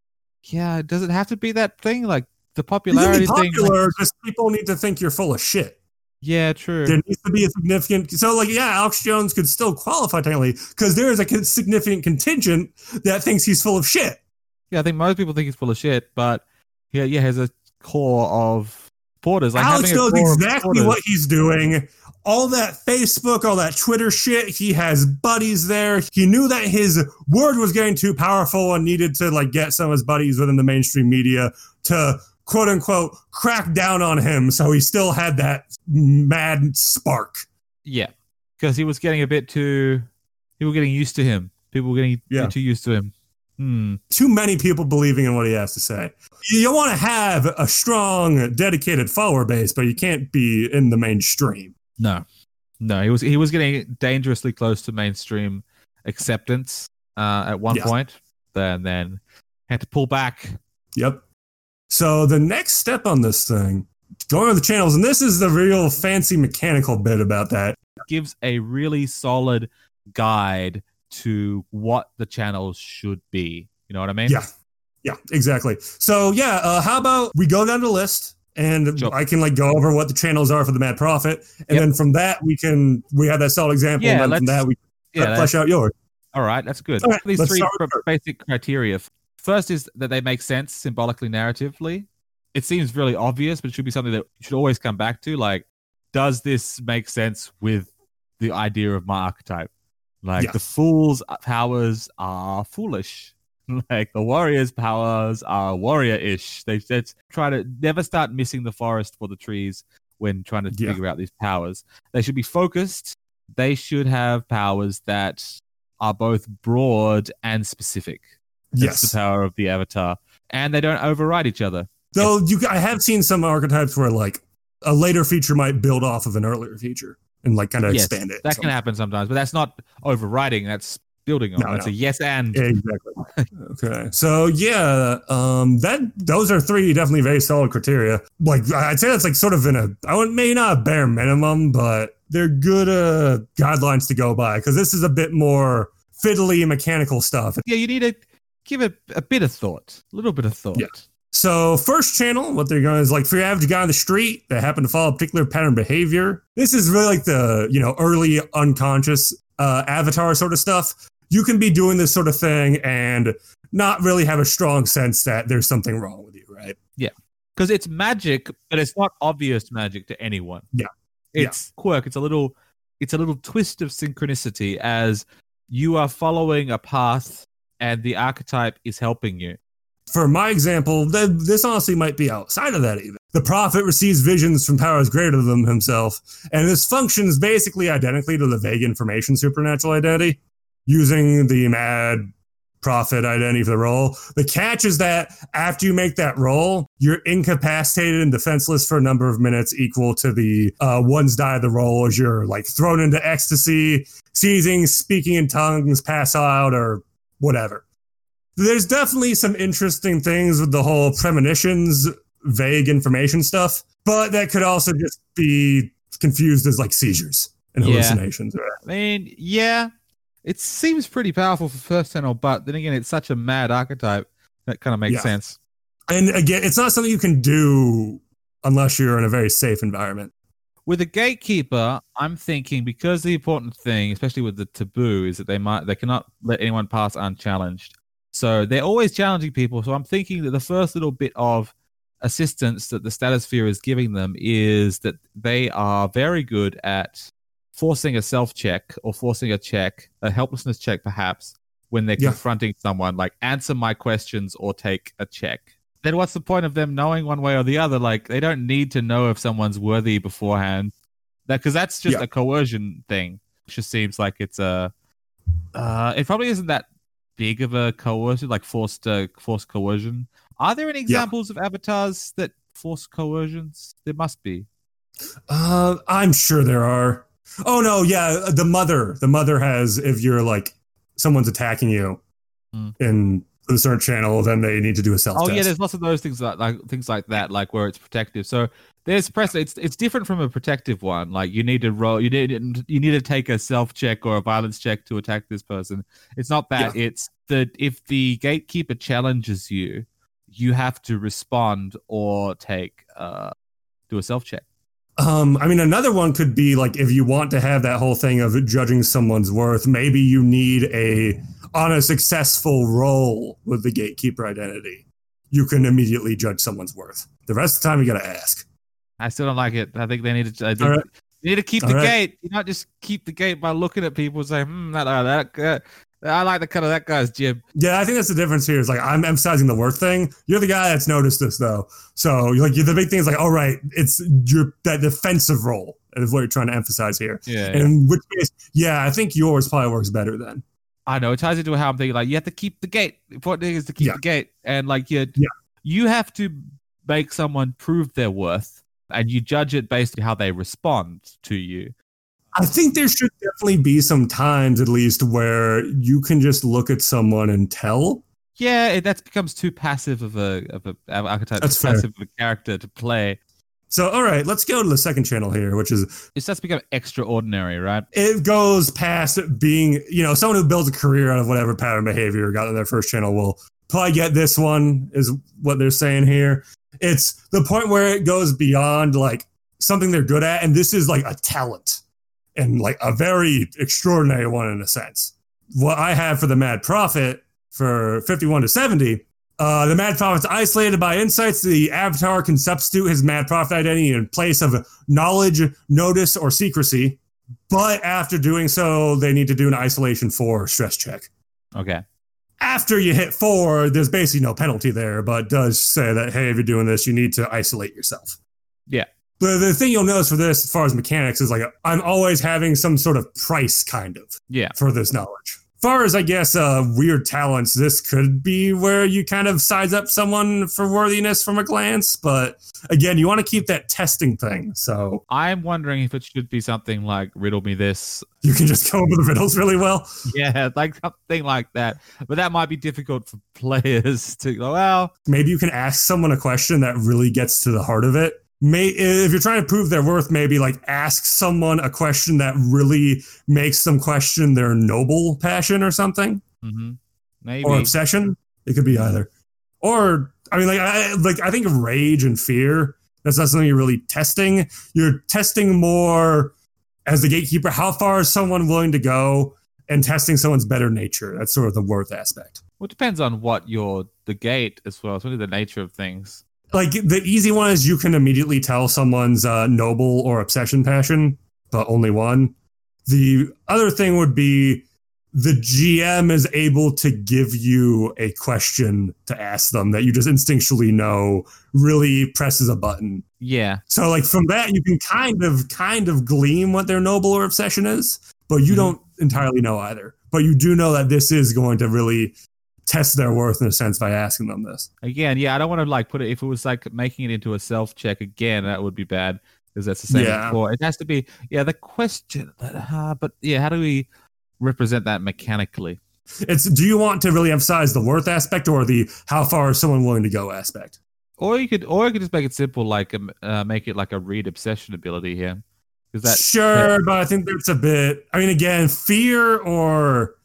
Speaker 1: yeah, does it have to be that thing like the popularity
Speaker 2: be
Speaker 1: thing?
Speaker 2: popular, just people need to think you're full of shit.
Speaker 1: Yeah, true.
Speaker 2: there needs to be a significant so like yeah alex jones could still qualify technically because there is a significant contingent that thinks he's full of shit
Speaker 1: Yeah, I think most people think he's full of shit, but yeah, yeah, has a core of supporters. Like
Speaker 2: alex knows exactly what he's doing all that facebook all that twitter shit he has buddies there he knew that his word was getting too powerful and needed to like get some of his buddies within the mainstream media to quote unquote crack down on him so he still had that mad spark
Speaker 1: Yeah, because he was getting a bit too. People were getting used to him. People were getting
Speaker 2: Yeah.
Speaker 1: too used to him. Hmm.
Speaker 2: too many people believing in what he has to say. You want to have a strong, dedicated follower base, but you can't be in the mainstream.
Speaker 1: No, no, he was he was getting dangerously close to mainstream acceptance uh, at one point. Then then had to pull back.
Speaker 2: Yep. So the next step on this thing, going on the channels, and this is the real fancy mechanical bit about that.
Speaker 1: Gives a really solid guide to what the channels should be. You know what I mean?
Speaker 2: Yeah. Yeah, exactly. So yeah, uh, how about we go down the list and
Speaker 1: Sure.
Speaker 2: I can like go over what the channels are for the Mad Prophet, and
Speaker 1: Yep.
Speaker 2: then from that we can we have that solid example,
Speaker 1: Yeah,
Speaker 2: and then from that we
Speaker 1: Yeah,
Speaker 2: flesh out yours.
Speaker 1: All right, that's good.
Speaker 2: All right,
Speaker 1: These three
Speaker 2: start
Speaker 1: b-
Speaker 2: with her.
Speaker 1: basic criteria. First is that they make sense symbolically, narratively. It seems really obvious, but it should be something that you should always come back to. Like, does this make sense with the idea of my archetype? Like,
Speaker 2: Yeah.
Speaker 1: the fool's powers are foolish. Like the warrior's powers are warrior-ish. They just try to never start missing the forest for the trees when trying to
Speaker 2: Yeah.
Speaker 1: figure out these powers. They should be focused. They should have powers that are both broad and specific. That's
Speaker 2: Yes.
Speaker 1: the power of the avatar, and they don't override each other.
Speaker 2: Though you, I have seen some archetypes where like a later feature might build off of an earlier feature and like kind of
Speaker 1: Yes,
Speaker 2: expand it.
Speaker 1: That can happen sometimes, but that's not overriding. That's building on.
Speaker 2: No,
Speaker 1: that's
Speaker 2: no.
Speaker 1: a yes and.
Speaker 2: exactly. okay, so yeah, um, that those are three definitely very solid criteria. Like I'd say that's like sort of in a, I would maybe not a bare minimum, but they're good uh, guidelines to go by because this is a bit more fiddly mechanical stuff.
Speaker 1: Yeah, you need to give it a bit of thought, a little bit of thought.
Speaker 2: Yeah. So first channel, what they're going is like for your average guy on the street that happen to follow a particular pattern of behavior. This is really like the you know early unconscious uh, avatar sort of stuff. You can be doing this sort of thing and not really have a strong sense that there's something wrong with you, right?
Speaker 1: Yeah, because it's magic, but it's not obvious magic to anyone.
Speaker 2: Yeah. Yeah.
Speaker 1: it's quirk. It's a little, it's a little twist of synchronicity as you are following a path and the archetype is helping you.
Speaker 2: For my example, th- this honestly might be outside of that even. The prophet receives visions from powers greater than himself, and this functions basically identically to the vague information supernatural identity, using the mad prophet identity for the role. The catch is that after you make that roll, you're incapacitated and defenseless for a number of minutes equal to the uh, ones die of the roll as you're like thrown into ecstasy, seizing, speaking in tongues, pass out, or whatever. There's definitely some interesting things with the whole premonitions, vague information stuff, but that could also just be confused as like seizures and
Speaker 1: Yeah.
Speaker 2: hallucinations.
Speaker 1: I mean, yeah, it seems pretty powerful for first channel, but then again, it's such a mad archetype that kind of makes
Speaker 2: Yeah.
Speaker 1: sense.
Speaker 2: And again, it's not something you can do unless you're in a very safe environment.
Speaker 1: With a gatekeeper, I'm thinking because the important thing, especially with the taboo, is that they might they cannot let anyone pass unchallenged. So they're always challenging people. So I'm thinking that the first little bit of assistance that the statosphere is giving them is that they are very good at forcing a self check or forcing a check, a helplessness check perhaps, when they're
Speaker 2: Yeah.
Speaker 1: confronting someone, like answer my questions or take a check. Then what's the point of them knowing one way or the other? Like they don't need to know if someone's worthy beforehand. That because that's just
Speaker 2: Yeah.
Speaker 1: a coercion thing. It just seems like it's a. Uh, it probably isn't that big of a coercion, like forced uh, forced coercion. Are there any examples of avatars that force coercions? There must be.
Speaker 2: Uh, I'm sure there are. Oh no, yeah, the mother. The mother has if you're like someone's attacking you
Speaker 1: Hmm.
Speaker 2: in the certain channel, then they need to do a self
Speaker 1: Oh
Speaker 2: test.
Speaker 1: yeah, there's lots of those things like, like things like that, like where it's protective. So there's press. It's it's different from a protective one. Like you need to roll. You need you need to take a self check or a violence check to attack this person. It's not that. It's that if the gatekeeper challenges you, you have to respond or take uh do a self check.
Speaker 2: Um, I mean, another one could be like if you want to have that whole thing of judging someone's worth, maybe you need a on a successful role with the gatekeeper identity. You can immediately judge someone's worth. The rest of the time, you got to ask.
Speaker 1: I still don't like it. I think they need to. I think
Speaker 2: right.
Speaker 1: they need to keep
Speaker 2: All
Speaker 1: the
Speaker 2: right.
Speaker 1: gate. You not just keep the gate by looking at people and saying, "Hmm, that, uh, that, uh, I like the cut of that guy's jib."
Speaker 2: Yeah, I think that's the difference here. Is like I'm emphasizing the worth thing. You're the guy that's noticed this though. So you're like the big thing is like, all right, it's your that defensive role is what you're trying to emphasize here.
Speaker 1: Yeah.
Speaker 2: And in which case, yeah, I think yours probably works better then.
Speaker 1: I know it ties into how I'm thinking. Like you have to keep the gate. Important thing is to keep
Speaker 2: Yeah.
Speaker 1: the gate, and like you,
Speaker 2: Yeah.
Speaker 1: you have to make someone prove their worth, and you judge it based on how they respond to you.
Speaker 2: I think there should definitely be some times at least where you can just look at someone and tell.
Speaker 1: Yeah, it, that becomes too passive of a of a of archetype,
Speaker 2: That's
Speaker 1: too
Speaker 2: fair.
Speaker 1: passive of a character to play.
Speaker 2: So, all right, let's go to the second channel here, which is
Speaker 1: It starts to become extraordinary, right?
Speaker 2: it goes past being, you know, someone who builds a career out of whatever pattern behavior got in their first channel will probably get this one, is what they're saying here. It's the point where it goes beyond like something they're good at, and this is like a talent and like a very extraordinary one in a sense. What I have for the Mad Prophet for 51 to 70 uh, the Mad Prophet's isolated by insights. The Avatar can substitute his Mad Prophet identity in place of knowledge, notice, or secrecy. But after doing so, they need to do an isolation four stress check.
Speaker 1: Okay.
Speaker 2: After you hit four, there's basically no penalty there, but does say that, hey, if you're doing this, you need to isolate yourself.
Speaker 1: Yeah.
Speaker 2: But the thing you'll notice for this, as far as mechanics, is like I'm always having some sort of price, kind of
Speaker 1: Yeah.
Speaker 2: for this knowledge. Far as I guess uh, weird talents, this could be where you kind of size up someone for worthiness from a glance. But again, you want to keep that testing thing, so
Speaker 1: I'm wondering if it should be something like riddle me this.
Speaker 2: you can just go over the riddles really well.
Speaker 1: Yeah, like something like that. But that might be difficult for players to go, well,
Speaker 2: Maybe you can ask someone a question that really gets to the heart of it. May if you're trying to prove their worth, maybe like ask someone a question that really makes them question their noble passion or something.
Speaker 1: hmm maybe.
Speaker 2: or obsession. It could be either. Or I mean, like I like I think of rage and fear. That's not something you're really testing. You're testing more as the gatekeeper. How far is someone willing to go? And testing someone's better nature. That's sort of the worth aspect.
Speaker 1: Well, it depends on what your the gate as well. It's really the nature of things.
Speaker 2: Like the easy one is you can immediately tell someone's uh, noble or obsession passion, but only one. The other thing would be the GM is able to give you a question to ask them that you just instinctually know really presses a button.
Speaker 1: Yeah.
Speaker 2: So like from that you can kind of kind of glean what their noble or obsession is, but you
Speaker 1: Mhm.
Speaker 2: don't entirely know either. But you do know that this is going to really test their worth in a sense by asking them this.
Speaker 1: Again, yeah, I don't want to like put it. If it was like making it into a self check again, that would be bad because that's the same
Speaker 2: Yeah.
Speaker 1: It has to be, yeah, the question. Uh, but yeah, how do we represent that mechanically?
Speaker 2: It's do you want to really emphasize the worth aspect or the how far is someone willing to go aspect?
Speaker 1: Or you could, or you could just make it simple, like um, uh, make it like a read obsession ability here. Is that
Speaker 2: sure, but I think that's a bit. I mean, again, fear or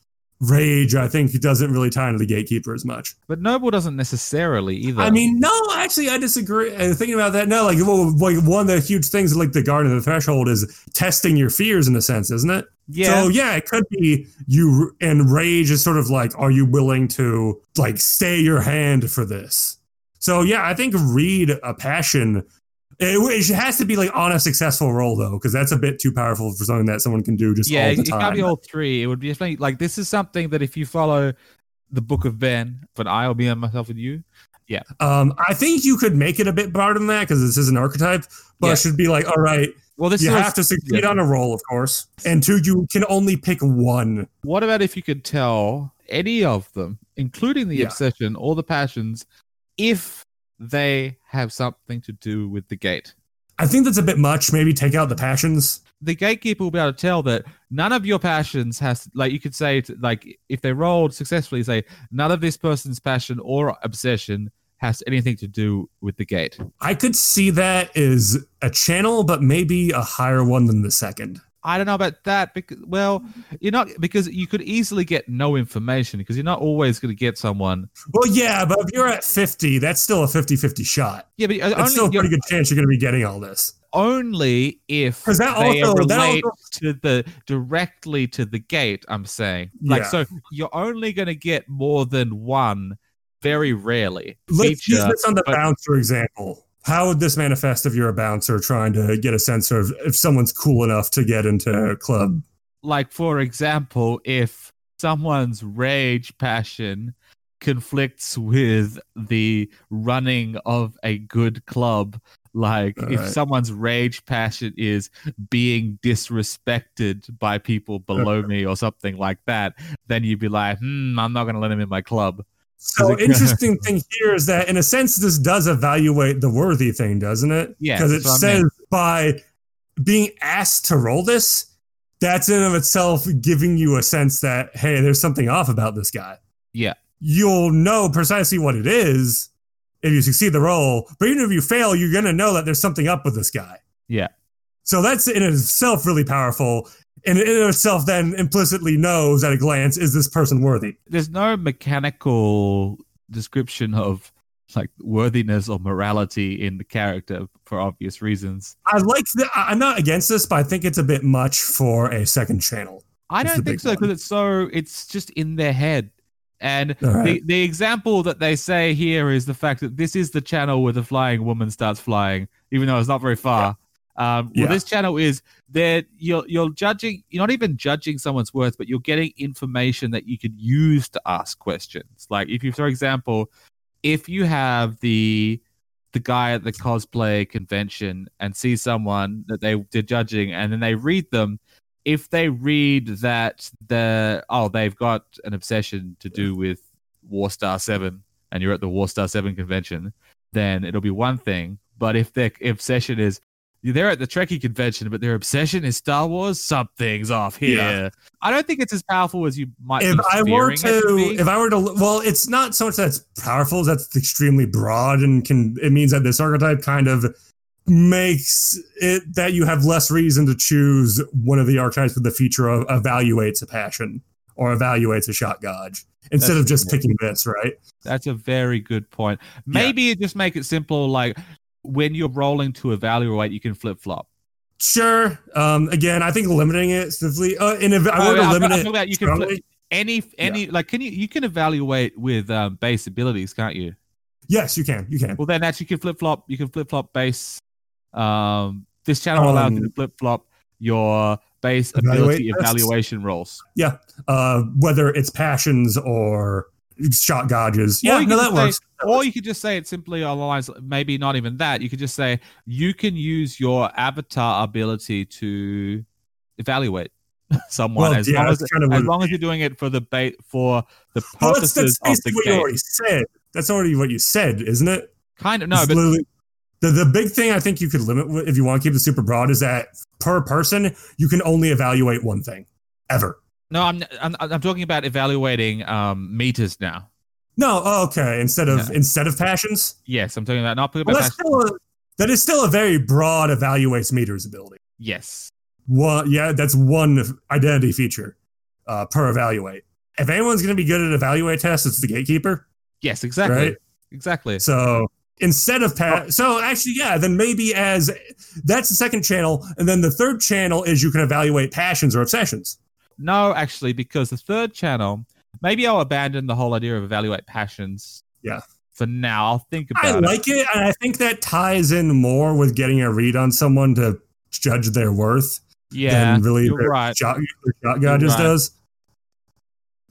Speaker 2: rage, I think, doesn't really tie into the gatekeeper as much.
Speaker 1: But noble doesn't necessarily either.
Speaker 2: I mean, no, actually, I disagree. Uh, thinking about that, no, like, well, like one of the huge things, like the guard of the threshold, is testing your fears in a sense, isn't it?
Speaker 1: yeah,
Speaker 2: So yeah, it could be you, and rage is sort of like, are you willing to like stay your hand for this? So yeah, I think read a passion. It, it has to be like on a successful roll though, because that's a bit too powerful for something that someone can do just
Speaker 1: yeah,
Speaker 2: all
Speaker 1: it,
Speaker 2: the
Speaker 1: it can't be all three. It would be definitely like this is something that if you follow the Book of Ben, but I'll be on myself with you. Yeah.
Speaker 2: Um, I think you could make it a bit broader than that because this is an archetype, but
Speaker 1: Yeah.
Speaker 2: it should be like, all right,
Speaker 1: Well, this
Speaker 2: you have to succeed
Speaker 1: yeah.
Speaker 2: on a roll, of course, and two, you can only pick one.
Speaker 1: What about if you could tell any of them, including the
Speaker 2: Yeah.
Speaker 1: obsession or the passions, if they have something to do with the gate?
Speaker 2: I think that's a bit much. Maybe take out the passions.
Speaker 1: The gatekeeper will be able to tell that none of your passions has, like, you could say, to, like, if they rolled successfully, say, none of this person's passion or obsession has anything to do with the gate.
Speaker 2: I could see that as a channel, but maybe a higher one than the second.
Speaker 1: I don't know about that because well, you're not because you could easily get no information because you're not always going to get someone.
Speaker 2: Well, yeah, but if you're at 50, that's still a 50 50 shot.
Speaker 1: Yeah, but uh,
Speaker 2: That's still a pretty good chance you're going to be getting all this.
Speaker 1: only if
Speaker 2: that
Speaker 1: they
Speaker 2: also- that
Speaker 1: relate
Speaker 2: also-
Speaker 1: to the directly to the gate. I'm saying, like,
Speaker 2: Yeah.
Speaker 1: so you're only going to get more than one, very rarely.
Speaker 2: Let's use this on the
Speaker 1: but-
Speaker 2: bouncer example. How would this manifest if you're a bouncer trying to get a sense of if someone's cool enough to get into a club?
Speaker 1: like for example, if someone's rage passion conflicts with the running of a good club, like if
Speaker 2: Alright.
Speaker 1: someone's rage passion is being disrespected by people below me or something like that, then you'd be like, hmm, I'm not going to let him in my club.
Speaker 2: So,
Speaker 1: it-
Speaker 2: interesting thing here is that, in a sense, this does evaluate the worthy thing, doesn't it?
Speaker 1: Yeah,
Speaker 2: Because it
Speaker 1: that's what I
Speaker 2: says by being asked to roll this, that's in of itself giving you a sense that, hey, there's something off about this guy.
Speaker 1: Yeah.
Speaker 2: You'll know precisely what it is if you succeed the roll, but even if you fail, you're going to know that there's something up with this guy.
Speaker 1: Yeah.
Speaker 2: So that's in itself really powerful. And in itself then implicitly knows at a glance, is this person worthy?
Speaker 1: There's no mechanical description of like worthiness or morality in the character for obvious reasons.
Speaker 2: I like the, I'm not against this, but I think it's a bit much for a second channel.
Speaker 1: I don't think so because it's so it's just in their head. And
Speaker 2: All
Speaker 1: the, the example that they say here is the fact that this is the channel where the flying woman starts flying, even though it's not very far. Um, well, this channel is that you're you're judging. You're not even judging someone's worth, but you're getting information that you could use to ask questions. Like if you, for example, if you have the the guy at the cosplay convention and see someone that they did judging, and then they read them. If they read that the oh they've got an obsession to do with Warstar Seven, and you're at the Warstar Seven convention, then it'll be one thing. But if their obsession is they're at the Trekkie convention, but their obsession is Star Wars, something's off here.
Speaker 2: Yeah.
Speaker 1: I don't think it's as powerful as you might.
Speaker 2: If I were to, if I were to, well, it's not so much that's powerful, that's extremely broad and can, it means that this archetype kind of makes it that you have less reason to choose one of the archetypes with the feature of evaluates a passion or evaluates a shot gauge instead
Speaker 1: That's
Speaker 2: of just picking this, right?
Speaker 1: That's a very good point. Maybe you just make it simple, like when you're rolling to evaluate, you can flip flop.
Speaker 2: Sure. Um, again, I think limiting it simply, uh, and if I were
Speaker 1: Oh,
Speaker 2: to limit
Speaker 1: I'm
Speaker 2: it,
Speaker 1: about you can flip any any like can you you can evaluate with um, base abilities, can't you?
Speaker 2: yes, you can, you can.
Speaker 1: Well, then that's you can flip flop. You can flip flop base. Um, this channel allows you to
Speaker 2: Um,
Speaker 1: flip flop your base
Speaker 2: Evaluate
Speaker 1: ability
Speaker 2: tests.
Speaker 1: evaluation rolls.
Speaker 2: Yeah. Uh, whether it's passions or shock gauges.
Speaker 1: Or
Speaker 2: Yeah,
Speaker 1: you
Speaker 2: no, that
Speaker 1: say-
Speaker 2: works.
Speaker 1: Or you could just say it simply on the lines, maybe not even that. You could just say you can use your avatar ability to evaluate someone
Speaker 2: Well,
Speaker 1: as,
Speaker 2: yeah,
Speaker 1: long as,
Speaker 2: kind of
Speaker 1: as long as you're doing it for the bait for the
Speaker 2: Well, that's,
Speaker 1: purposes
Speaker 2: that's
Speaker 1: of the
Speaker 2: what you
Speaker 1: game.
Speaker 2: already said. That's already what you said, isn't it?
Speaker 1: Kind of no,
Speaker 2: It's
Speaker 1: but
Speaker 2: the, the big thing I think you could limit if you want to keep it super broad is that per person, you can only evaluate one thing ever.
Speaker 1: No, I'm, I'm I'm talking about evaluating um meters now.
Speaker 2: No, oh, okay. Instead of instead of passions,
Speaker 1: Yes, I'm talking about not
Speaker 2: well, that's still a, that is still a very broad evaluates meters ability.
Speaker 1: yes.
Speaker 2: One, yeah, that's one identity feature uh, per evaluate. If anyone's going to be good at evaluate tests, it's the gatekeeper.
Speaker 1: Yes, exactly.
Speaker 2: Right.
Speaker 1: Exactly.
Speaker 2: So instead of pa- so actually, yeah, then maybe as that's the second channel, and then the third channel is you can evaluate passions or obsessions.
Speaker 1: No, actually, because the third channel, maybe I'll abandon the whole idea of evaluate passions.
Speaker 2: Yeah.
Speaker 1: For now, I'll think about it.
Speaker 2: I like it, and I think that ties in more with getting a read on someone to judge their worth
Speaker 1: Yeah,
Speaker 2: than really
Speaker 1: you're right.
Speaker 2: shot, shock gauges
Speaker 1: right.
Speaker 2: does.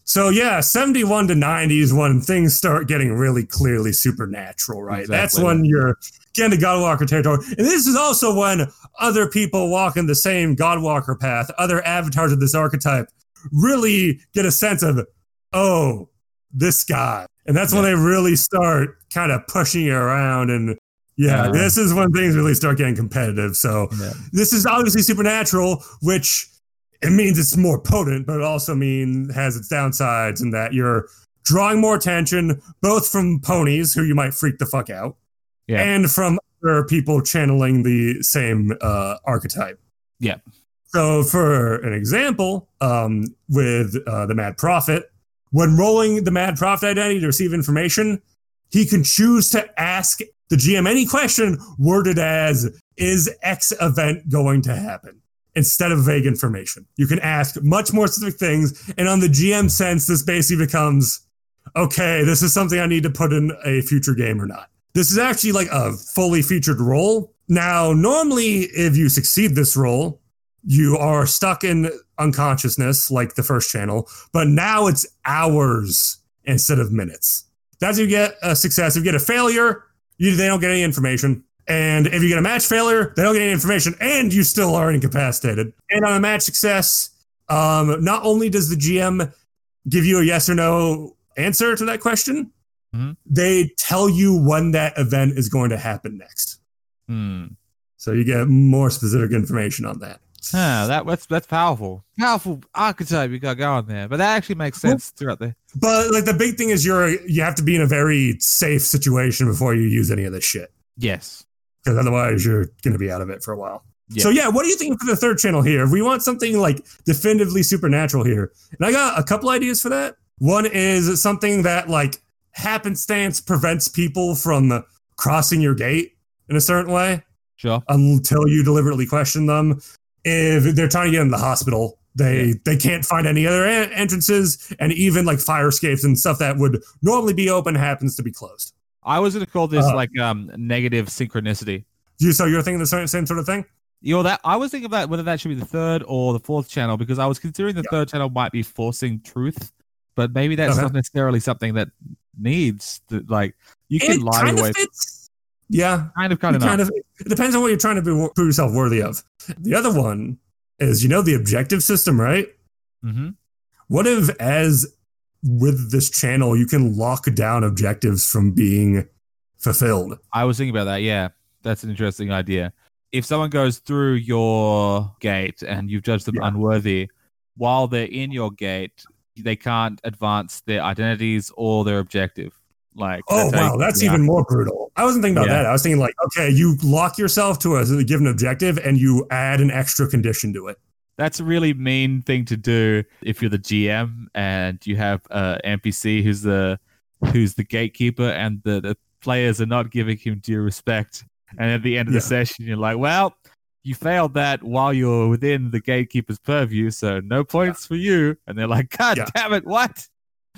Speaker 2: So yeah, 71 to 90 is when things start getting really clearly supernatural, right? That's when you're getting to Godwalker territory. And this is also when other people walking the same Godwalker path, other avatars of this archetype, really get a sense of, oh, this guy. And that's when they really start kind of pushing you around. And yeah,
Speaker 1: Yeah.
Speaker 2: this is when things really start getting competitive. So
Speaker 1: Yeah.
Speaker 2: this is obviously supernatural, which it means it's more potent, but it also means has its downsides in that you're drawing more attention, both from ponies who you might freak the fuck out,
Speaker 1: Yeah.
Speaker 2: and from other people channeling the same uh, archetype.
Speaker 1: Yeah.
Speaker 2: So, for an example, um, with uh, the Mad Prophet, when rolling the Mad Prophet identity to receive information, he can choose to ask the GM any question worded as "Is X event going to happen?" instead of vague information. You can ask much more specific things, and on the GM sense, this basically becomes okay. This is something I need to put in a future game or not. This is actually like a fully featured role. Now, normally, if you succeed this role, you are stuck in unconsciousness like the first channel, but now it's hours instead of minutes. That's if you get a success. If you get a failure, you, they don't get any information. And if you get a match failure, they don't get any information, and you still are incapacitated. And on a match success, um, not only does the GM give you a yes or no answer to that question,
Speaker 1: Mhm.
Speaker 2: they tell you when that event is going to happen next.
Speaker 1: Hmm.
Speaker 2: So you get more specific information on that.
Speaker 1: Huh, that that's that's powerful. Powerful archetype you got going there. But that actually makes sense throughout the
Speaker 2: But like the big thing is you're you have to be in a very safe situation before you use any of this shit.
Speaker 1: Yes.
Speaker 2: Because otherwise you're gonna be out of it for a while.
Speaker 1: Yeah.
Speaker 2: So yeah, what do you think for the third channel here? If we want something like definitively supernatural here, and I got a couple ideas for that. One is something that like happenstance prevents people from crossing your gate in a certain way
Speaker 1: Sure.
Speaker 2: until you deliberately question them. If they're trying to get into the hospital, they
Speaker 1: Yeah.
Speaker 2: they can't find any other en- entrances, and even like fire escapes and stuff that would normally be open happens to be closed.
Speaker 1: I was gonna call this
Speaker 2: Uh,
Speaker 1: like um negative synchronicity.
Speaker 2: You so you're thinking the same, same sort of thing?
Speaker 1: You know that I was thinking about whether that should be the third or the fourth channel because I was considering the
Speaker 2: Yeah.
Speaker 1: third channel might be forcing truth, but maybe that's
Speaker 2: Okay.
Speaker 1: not necessarily something that needs to like you can
Speaker 2: It
Speaker 1: lie
Speaker 2: kind
Speaker 1: away.
Speaker 2: of fits. Yeah,
Speaker 1: Kind of, kind of,
Speaker 2: kind of. It depends on what you're trying to be, prove yourself worthy of. The other one is you know the objective system, right?
Speaker 1: hmm
Speaker 2: What if, as with this channel, you can lock down objectives from being fulfilled?
Speaker 1: I was thinking about that. Yeah, that's an interesting idea. If someone goes through your gate and you've judged them
Speaker 2: Yeah.
Speaker 1: unworthy, while they're in your gate, they can't advance their identities or their objective. Like,
Speaker 2: Oh
Speaker 1: you
Speaker 2: wow, that's even more brutal. I wasn't thinking about
Speaker 1: Yeah.
Speaker 2: that. I was thinking like, okay, you lock yourself to a given objective and you add an extra condition to it.
Speaker 1: That's a really mean thing to do if you're the GM and you have a NPC who's the who's the gatekeeper and the, the players are not giving him due respect. And at the end of
Speaker 2: Yeah.
Speaker 1: the session, you're like, well, you failed that while you're within the gatekeeper's purview, so no points for you. And they're like, God
Speaker 2: Yeah.
Speaker 1: damn it, what?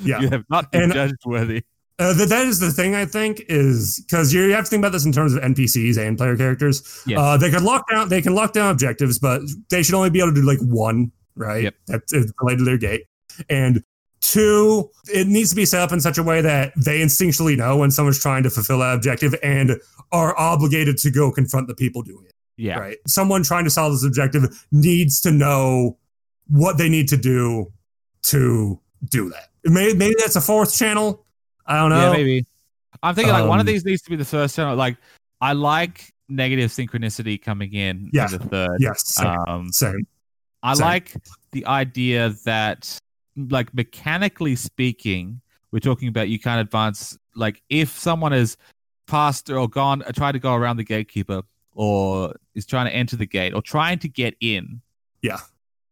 Speaker 2: Yeah.
Speaker 1: You have not been
Speaker 2: And-
Speaker 1: judged worthy.
Speaker 2: Uh, that that is the thing I think is because you have to think about this in terms of NPCs and player characters.
Speaker 1: Yes.
Speaker 2: Uh, they could lock down they can lock down objectives, but they should only be able to do like one, right?
Speaker 1: Yep.
Speaker 2: That's related to their gate. And two, it needs to be set up in such a way that they instinctually know when someone's trying to fulfill that objective and are obligated to go confront the people doing it.
Speaker 1: Yeah.
Speaker 2: Right. Someone trying to solve this objective needs to know what they need to do to do that. Maybe, maybe that's a fourth channel. I don't know.
Speaker 1: Yeah, maybe. I'm thinking like one of
Speaker 2: Um,
Speaker 1: these needs to be the first channel. Like, I like negative synchronicity coming in
Speaker 2: Yeah.
Speaker 1: the third.
Speaker 2: Yes. Same.
Speaker 1: Um,
Speaker 2: same.
Speaker 1: I
Speaker 2: Same.
Speaker 1: like the idea that, like, mechanically speaking, we're talking about you can't advance. Like, if someone has passed or gone, tried to go around the gatekeeper, or is trying to enter the gate, or trying to get in,
Speaker 2: Yeah.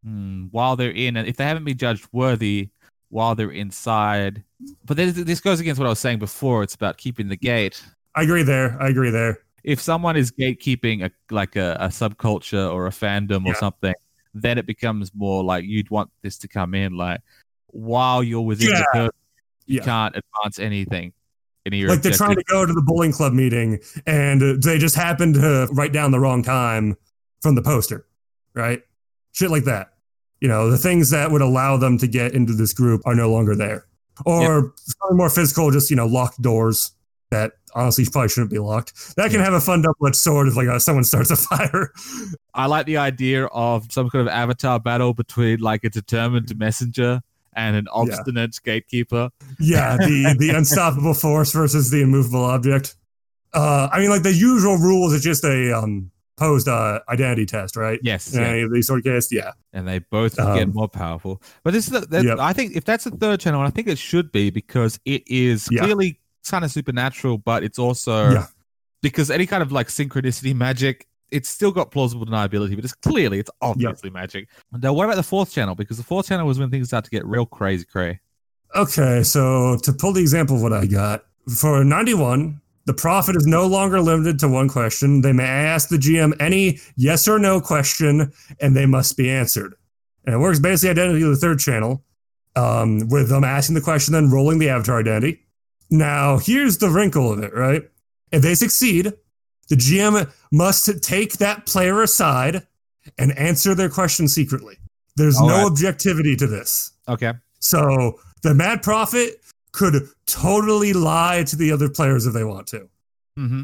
Speaker 1: hmm, while they're in, and if they haven't been judged worthy while they're inside, but this, this goes against what I was saying before. It's about keeping the gate
Speaker 2: I agree there. I agree there.
Speaker 1: if someone is gatekeeping a like a, a subculture or a fandom or
Speaker 2: Yeah.
Speaker 1: something, then it becomes more like you'd want this to come in like while you're within
Speaker 2: Yeah.
Speaker 1: the curve, you
Speaker 2: Yeah.
Speaker 1: can't advance anything. Any of your
Speaker 2: Like they're trying to go to the bowling club meeting and they just happen to write down the wrong time from the poster, right? Shit like that. You know, the things that would allow them to get into this group are no longer there. Or something more physical, just, you know, locked doors that honestly probably shouldn't be locked. That can
Speaker 1: Yeah.
Speaker 2: have a fun double edged sword if, like, uh, someone starts a fire.
Speaker 1: I like the idea of some kind of avatar battle between like a determined messenger and an obstinate gatekeeper.
Speaker 2: Yeah, the the unstoppable force versus the immovable object. Uh, I mean, like the usual rules is just a um, posed uh, identity test, right?
Speaker 1: Yes, yeah.
Speaker 2: these sort of cases, yeah.
Speaker 1: and they both will get
Speaker 2: Um,
Speaker 1: more powerful. But this is the,
Speaker 2: Yep.
Speaker 1: I think if that's the third channel, I think it should be because it is
Speaker 2: Yeah.
Speaker 1: clearly kind of supernatural, but it's also
Speaker 2: Yeah.
Speaker 1: because any kind of like synchronicity magic, it's still got plausible deniability, but it's clearly it's obviously magic. Now, what about the fourth channel? Because the fourth channel was when things start to get real crazy, cray.
Speaker 2: Okay, so to pull the example of what I got for 91, the prophet is no longer limited to one question. They may ask the GM any yes or no question, and they must be answered. And it works basically identically to the third channel, um, with them asking the question, then rolling the avatar identity. Now, here's the wrinkle of it, right? If they succeed, the GM must take that player aside and answer their question secretly. There's
Speaker 1: All
Speaker 2: no
Speaker 1: right.
Speaker 2: objectivity to this.
Speaker 1: Okay.
Speaker 2: So the Mad Prophet could totally lie to the other players if they want to.
Speaker 1: Mm-hmm.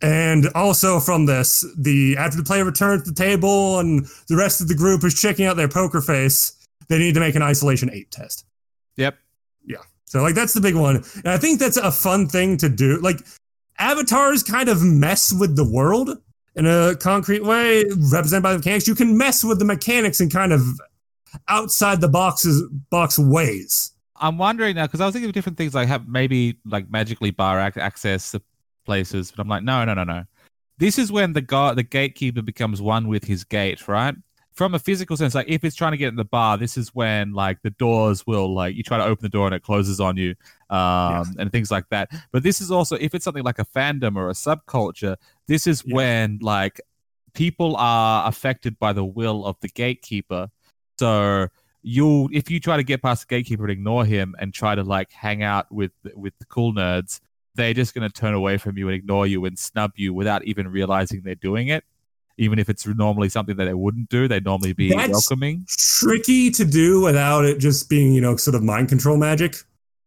Speaker 2: And also from this, the after the player returns to the table and the rest of the group is checking out their poker face, they need to make an isolation eight test.
Speaker 1: Yep. Yeah.
Speaker 2: So like that's the big one. And I think that's a fun thing to do. Like avatars kind of mess with the world in a concrete way, represented by the mechanics. You can mess with the mechanics in kind of outside the boxes box ways.
Speaker 1: I'm wondering now because I was thinking of different things like have maybe like magically bar access to places, but I'm like, no, no, no, no. This is when the guard, the gatekeeper becomes one with his gate, right? From a physical sense, like if it's trying to get in the bar, this is when like the doors will like you try to open the door and it closes on you, um, and things like that. But this is also if it's something like a fandom or a subculture, this is
Speaker 2: Yeah.
Speaker 1: when like people are affected by the will of the gatekeeper. So you'll if you try to get past the gatekeeper and ignore him and try to like hang out with with the cool nerds, they're just going to turn away from you and ignore you and snub you without even realizing they're doing it. Even if it's normally something that they wouldn't do, they'd normally be
Speaker 2: That's-
Speaker 1: welcoming.
Speaker 2: tricky to do without it just being, you know, sort of mind control magic.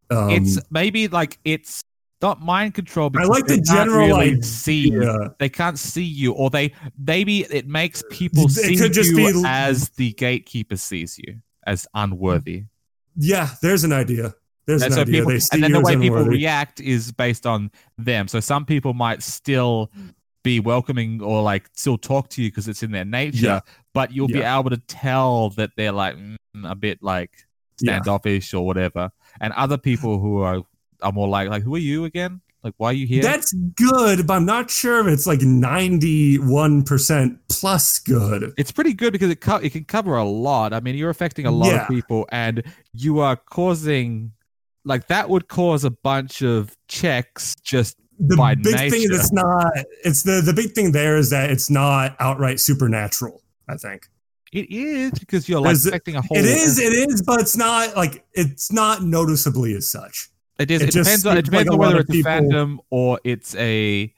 Speaker 2: Um,
Speaker 1: it's maybe like it's not mind control. Because
Speaker 2: like
Speaker 1: they
Speaker 2: the
Speaker 1: can't
Speaker 2: general
Speaker 1: really
Speaker 2: idea.
Speaker 1: see. They can't see you, or they maybe it makes people
Speaker 2: It
Speaker 1: see
Speaker 2: could just
Speaker 1: you
Speaker 2: be-
Speaker 1: as the gatekeeper sees you as unworthy.
Speaker 2: yeah, there's an idea. There's
Speaker 1: And
Speaker 2: an
Speaker 1: so
Speaker 2: idea.
Speaker 1: people, and then the way people
Speaker 2: unworthy.
Speaker 1: react is based on them. So some people might still be welcoming or like still talk to you because it's in their nature,
Speaker 2: Yeah.
Speaker 1: but you'll be able to tell that they're like mm, a bit like
Speaker 2: Yeah.
Speaker 1: standoffish or whatever. And other people who are are more like like who are you again? Like why are you here?
Speaker 2: That's good, but I'm not sure if it's like 91% plus good.
Speaker 1: it's pretty good because it co- it can cover a lot. I mean, you're affecting a lot
Speaker 2: Yeah.
Speaker 1: of people, and you are causing like that would cause a bunch of checks just
Speaker 2: The big thing
Speaker 1: nature.
Speaker 2: is it's not it's the the big thing there is that it's not outright supernatural, I think.
Speaker 1: It is because you're like affecting a whole.
Speaker 2: It is, it is, but it's not like it's not noticeably as such.
Speaker 1: It is.
Speaker 2: It
Speaker 1: It, depends on it
Speaker 2: seems like
Speaker 1: depends on whether it's a
Speaker 2: people-
Speaker 1: fandom or it's a, a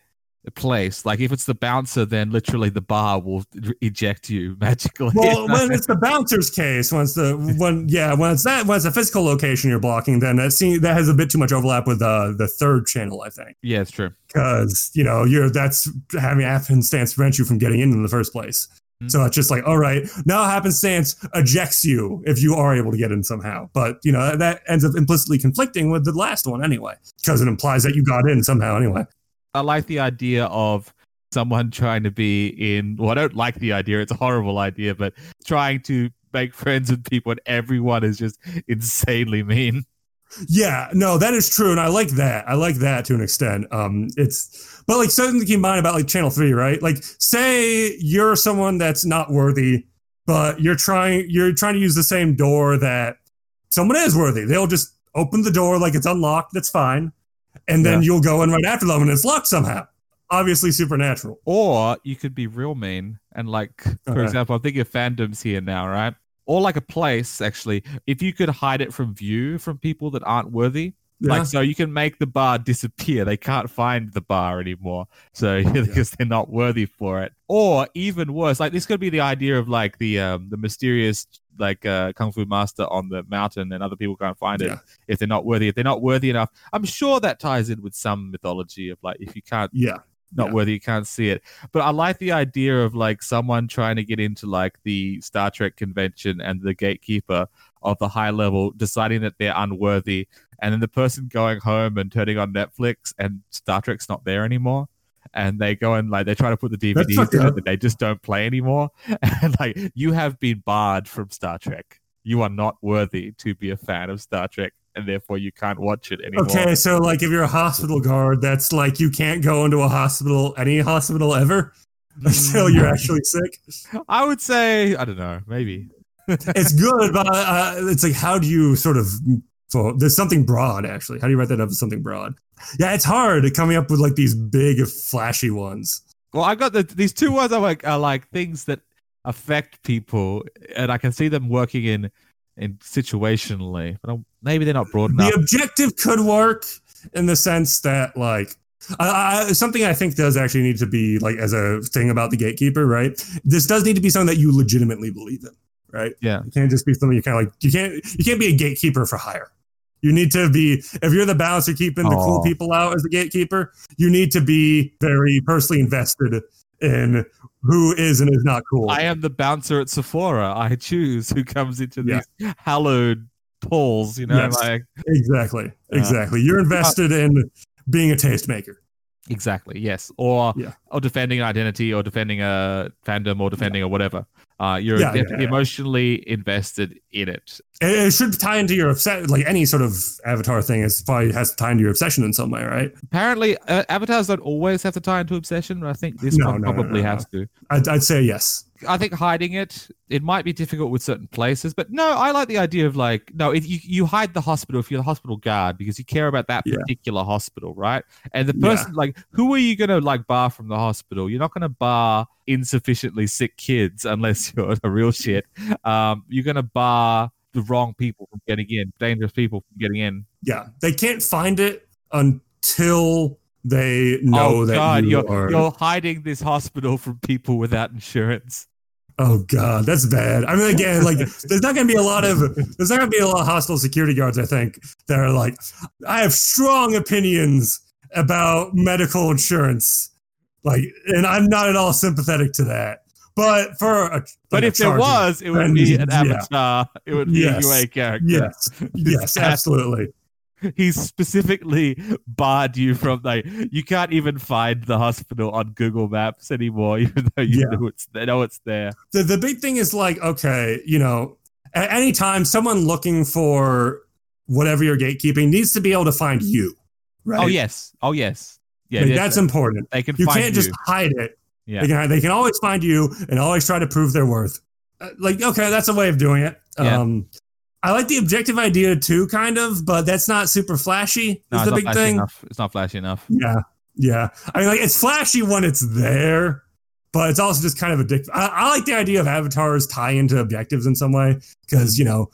Speaker 1: place. Like if it's the bouncer, then literally the bar will eject you magically.
Speaker 2: Well, when it's the bouncer's case, once the when yeah, when it's that when it's a physical location you're blocking, then that seems that has a bit too much overlap with uh, the third channel, I think,
Speaker 1: yeah, it's true.
Speaker 2: because you know you're that's having happenstance prevent you from getting in in the first place.
Speaker 1: Mhm.
Speaker 2: So it's just like, all right, now happenstance ejects you if you are able to get in somehow. But you know that ends up implicitly conflicting with the last one anyway, because it implies that you got in somehow anyway.
Speaker 1: I like the idea of someone trying to be in. Well, I don't like the idea; it's a horrible idea. But trying to make friends with people, and everyone is just insanely mean.
Speaker 2: Yeah, no, that is true, and I like that. I like that to an extent. Um, it's but like something to keep in mind about like Channel Three, right? Like, say you're someone that's not worthy, but you're trying you're trying to use the same door that someone is worthy. They'll just open the door like it's unlocked. That's fine, and then
Speaker 1: Yeah.
Speaker 2: you'll go in right after them, and it's locked somehow. Obviously, supernatural.
Speaker 1: Or you could be real mean and like, for
Speaker 2: Okay.
Speaker 1: example, I'm thinking of fandoms here now, right? Or like a place, actually, if you could hide it from view from people that aren't worthy,
Speaker 2: Yeah.
Speaker 1: like so you can make the bar disappear. They can't find the bar anymore, so because they're not worthy for it. Or even worse, like this could be the idea of like the um the mysterious like uh kung fu master on the mountain, and other people can't find it if they're not worthy. If they're not worthy enough, I'm sure that ties in with some mythology of like if you can't
Speaker 2: yeah,
Speaker 1: not
Speaker 2: Yeah.
Speaker 1: worthy you can't see it but i like the idea of like someone trying to get into like the star trek convention and the gatekeeper of the high level deciding that they're unworthy and then the person going home and turning on netflix and star trek's not there anymore. And they go and like they try to put the dvds in and they just don't play anymore. And like you have been barred from star trek. You are not worthy to be a fan of star trek and therefore you can't watch it anymore.
Speaker 2: Okay, so like if you're a hospital guard, that's like you can't go into a hospital, any hospital ever, until you're actually sick.
Speaker 1: i would say i don't know maybe.
Speaker 2: It's good, but uh, it's like how do you sort of? So there's something broad actually. How do you write that up as something broad? Yeah, it's hard coming up with like these big, flashy ones.
Speaker 1: Well, I got the these words. are like are like things that affect people, and I can see them working in in situationally, but I'm, maybe they're not broad enough.
Speaker 2: The objective could work in the sense that like. I, I, something I think does actually need to be like as a thing about the gatekeeper, right? This does need to be something that you legitimately believe in, right?
Speaker 1: Yeah.
Speaker 2: It can't just be something you kind of like. You can't. You can't be a gatekeeper for hire. You need to be. If you're the bouncer keeping the cool people out as the gatekeeper, you need to be very personally invested in who is and is not cool.
Speaker 1: I am the bouncer at Sephora. I choose who comes into
Speaker 2: Yeah.
Speaker 1: these hallowed halls. You know,
Speaker 2: Yes.
Speaker 1: like
Speaker 2: exactly. Exactly. You're invested in being a tastemaker.
Speaker 1: Exactly yes, or
Speaker 2: Yeah.
Speaker 1: or defending an identity, or defending a fandom, or defending or whatever. Uh, you're
Speaker 2: Yeah, yeah, yeah.
Speaker 1: emotionally invested in it.
Speaker 2: It, should tie into your obsession. Like any sort of avatar thing, is probably has to tie into your obsession in some way, right?
Speaker 1: Apparently, uh, avatars don't always have to tie into obsession, but I think this
Speaker 2: No,
Speaker 1: one
Speaker 2: no,
Speaker 1: probably
Speaker 2: no.
Speaker 1: has to.
Speaker 2: I'd, I'd say yes.
Speaker 1: I think hiding it, it might be difficult with certain places, but no, I like the idea of like, no, if you, you hide the hospital if you're the hospital guard because you care about that
Speaker 2: Yeah.
Speaker 1: particular hospital, right? And the
Speaker 2: Yeah.
Speaker 1: person, like, who are you going to like bar from the hospital? You're not going to bar insufficiently sick kids unless you're a real shit. Um, you're going to bar the wrong people from getting in, dangerous people from getting in.
Speaker 2: Yeah, they can't find it until they know
Speaker 1: oh
Speaker 2: that
Speaker 1: God,
Speaker 2: you
Speaker 1: are
Speaker 2: are.
Speaker 1: you're hiding this hospital from people without insurance.
Speaker 2: Oh god, that's bad. I mean, again, like there's not going to be a lot of there's not going to be a lot of hostile security guards. I think that are like, I have strong opinions about medical insurance, like, and I'm not at all sympathetic to that. But for a,
Speaker 1: But
Speaker 2: like a
Speaker 1: if there was, it would be an
Speaker 2: yeah.
Speaker 1: avatar. It would be
Speaker 2: Yes.
Speaker 1: a UA character.
Speaker 2: yes, yes, absolutely.
Speaker 1: He's specifically barred you from like you can't even find the hospital on Google Maps anymore, even though you
Speaker 2: Yeah.
Speaker 1: know it's they know it's there.
Speaker 2: the the big thing is like okay you know at any time someone looking for whatever you're gatekeeping needs to be able to find you right
Speaker 1: Oh yes, oh yes, yeah.
Speaker 2: Like, that's important
Speaker 1: they can
Speaker 2: you can't
Speaker 1: you.
Speaker 2: just hide it
Speaker 1: Yeah.
Speaker 2: they, can, they can always find you and always try to prove their worth Uh, like okay that's a way of doing it
Speaker 1: Yeah.
Speaker 2: um i like the objective idea too kind of but that's not super flashy
Speaker 1: no,
Speaker 2: is
Speaker 1: it's
Speaker 2: the
Speaker 1: not
Speaker 2: big
Speaker 1: flashy
Speaker 2: thing
Speaker 1: enough. It's not flashy enough.
Speaker 2: yeah yeah i mean like it's flashy when it's there but it's also just kind of addictive. I, I like the idea of avatars tie into objectives in some way because you know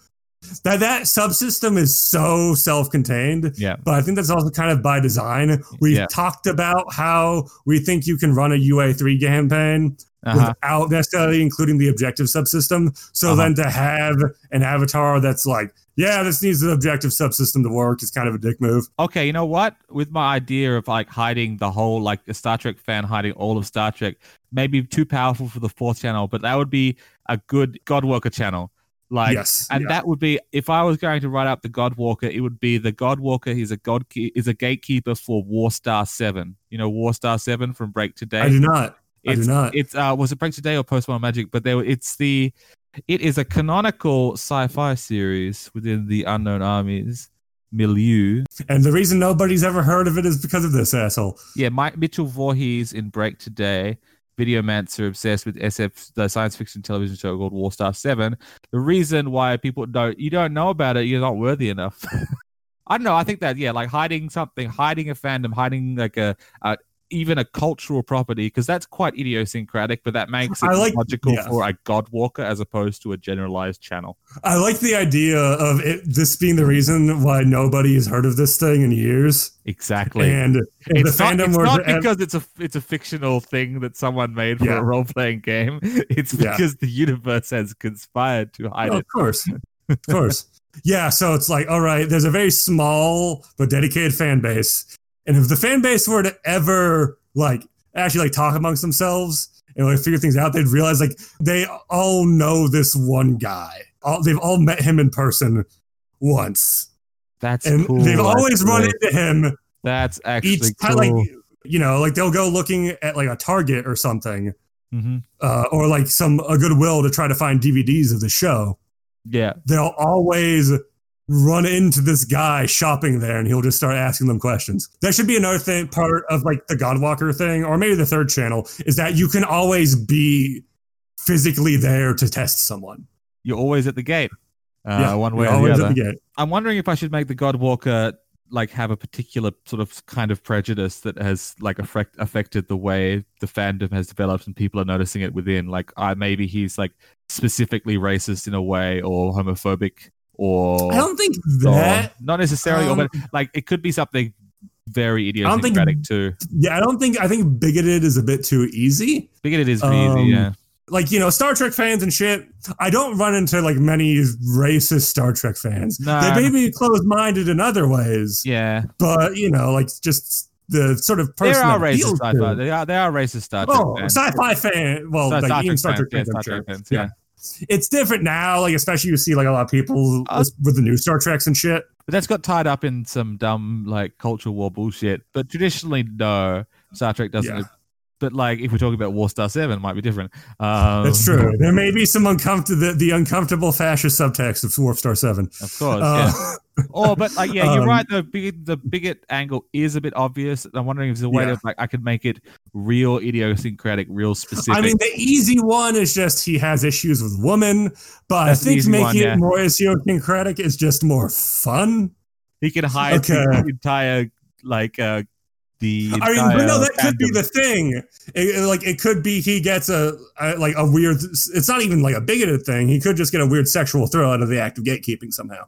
Speaker 2: that that subsystem is so self-contained.
Speaker 1: Yeah.
Speaker 2: But I think that's also kind of by design. We've
Speaker 1: Yeah.
Speaker 2: talked about how we think you can run a UA3 campaign
Speaker 1: Uh-huh.
Speaker 2: without necessarily including the objective subsystem. So
Speaker 1: Uh-huh.
Speaker 2: then to have an avatar that's like, yeah, this needs an objective subsystem to work is kind of a dick move.
Speaker 1: Okay, you know what? With my idea of like hiding the whole, like a Star Trek fan hiding all of Star Trek, maybe too powerful for the fourth channel, but that would be a good Godwalker channel. Like,
Speaker 2: yes.
Speaker 1: and
Speaker 2: yeah.
Speaker 1: that would be if I was going to write up the God Walker, it would be the God Walker. He's a god is a gatekeeper for Warstar Seven. You know Warstar Seven from Break Today.
Speaker 2: I do not. I do
Speaker 1: It's,
Speaker 2: not.
Speaker 1: It's uh, was it Break Today or Postmodern Magic? But there, it's the, it is a canonical sci-fi series within the Unknown Armies milieu.
Speaker 2: And the reason nobody's ever heard of it is because of this asshole.
Speaker 1: Yeah, Mike Mitchell Voorhees in Break Today. Videomancer obsessed with SF, the science fiction television show called Warstar Seven. The reason why people don't, you don't know about it, you're not worthy enough. I don't know. I think that yeah, like hiding something, hiding a fandom, hiding like a, a even a cultural property, because that's quite idiosyncratic. But that makes it
Speaker 2: like-
Speaker 1: logical
Speaker 2: yeah.
Speaker 1: for a Godwalker as opposed to a generalized channel.
Speaker 2: I like the idea of it this being the reason why nobody has heard of this thing in years.
Speaker 1: Exactly.
Speaker 2: And
Speaker 1: it's
Speaker 2: the
Speaker 1: not,
Speaker 2: fandom
Speaker 1: it's not
Speaker 2: ev-
Speaker 1: because it's a it's a fictional thing that someone made for
Speaker 2: Yeah.
Speaker 1: a role playing game. It's
Speaker 2: Yeah.
Speaker 1: because the universe has conspired to hide
Speaker 2: Oh,
Speaker 1: it.
Speaker 2: of course. Of course. Yeah, so it's like, all right, there's a very small but dedicated fan base. And if the fan base were to ever like actually like talk amongst themselves and like figure things out, they'd realize like they all know this one guy. All, they've all met him in person once.
Speaker 1: That's
Speaker 2: And
Speaker 1: cool.
Speaker 2: they've always run into him
Speaker 1: That's actually
Speaker 2: each
Speaker 1: cool.
Speaker 2: time like you know, like they'll go looking at like a Target or something,
Speaker 1: hmm
Speaker 2: uh, or like some a Goodwill to try to find DVDs of the show.
Speaker 1: Yeah,
Speaker 2: they'll always run into this guy shopping there and he'll just start asking them questions. That should be another thing part of like the Godwalker thing, or maybe the third channel, is that you can always be physically there to test someone.
Speaker 1: you're always at the gate. Uh, one way or the other.
Speaker 2: the gate.
Speaker 1: I'm wondering if I should make the Godwalker like have a particular sort of kind of prejudice that has like affect, affected the way the fandom has developed and people are noticing it within. Like, I maybe he's like specifically racist in a way or homophobic or
Speaker 2: I don't think
Speaker 1: or-
Speaker 2: that.
Speaker 1: not necessarily,
Speaker 2: um,
Speaker 1: but like it could be something very
Speaker 2: don't think-
Speaker 1: too.
Speaker 2: Yeah, I don't think. I think bigoted is a bit too easy.
Speaker 1: Bigoted is
Speaker 2: Um,
Speaker 1: easy, yeah.
Speaker 2: Like you know, Star Trek fans and shit. I don't run into like many racist Star Trek fans.
Speaker 1: Nah.
Speaker 2: They may be closed-minded in other ways.
Speaker 1: Yeah,
Speaker 2: but you know, like just the sort of person
Speaker 1: there are
Speaker 2: that
Speaker 1: racist sci-fi. They are, they are racist Star Trek
Speaker 2: Oh,
Speaker 1: fans.
Speaker 2: sci-fi fan. Well,
Speaker 1: Star-
Speaker 2: like
Speaker 1: Star
Speaker 2: even
Speaker 1: Trek
Speaker 2: Star Trek
Speaker 1: fans,
Speaker 2: fans,
Speaker 1: yeah,
Speaker 2: I'm sure.
Speaker 1: Trek fans, yeah.
Speaker 2: It's different now. Like especially you see like a lot of people
Speaker 1: Uh,
Speaker 2: with, with the new Star Treks and shit.
Speaker 1: But that's got tied up in some dumb like cultural war bullshit. But traditionally, no, Star Trek doesn't.
Speaker 2: Yeah.
Speaker 1: But like, if we're talking about Warstar Seven, it might be different. Um,
Speaker 2: That's true. There may be some uncomfortable the, the uncomfortable fascist subtext of Warp Star Seven.
Speaker 1: Of course,
Speaker 2: Uh,
Speaker 1: yeah. Or, but like, yeah, you're
Speaker 2: Um,
Speaker 1: right. The bigot, the bigot angle is a bit obvious. I'm wondering if there's a way
Speaker 2: Yeah.
Speaker 1: to like I could make it real idiosyncratic, real specific.
Speaker 2: I mean, the easy one is just he has issues with women, but
Speaker 1: That's
Speaker 2: I think making
Speaker 1: one, yeah.
Speaker 2: it more idiosyncratic is just more fun.
Speaker 1: he can hide
Speaker 2: okay.
Speaker 1: the entire like uh the.
Speaker 2: I mean, but no, that could be the thing. It- it- like, it could be he gets a, a like a weird. It's not even like a bigoted thing. He could just get a weird sexual thrill out of the act of gatekeeping somehow.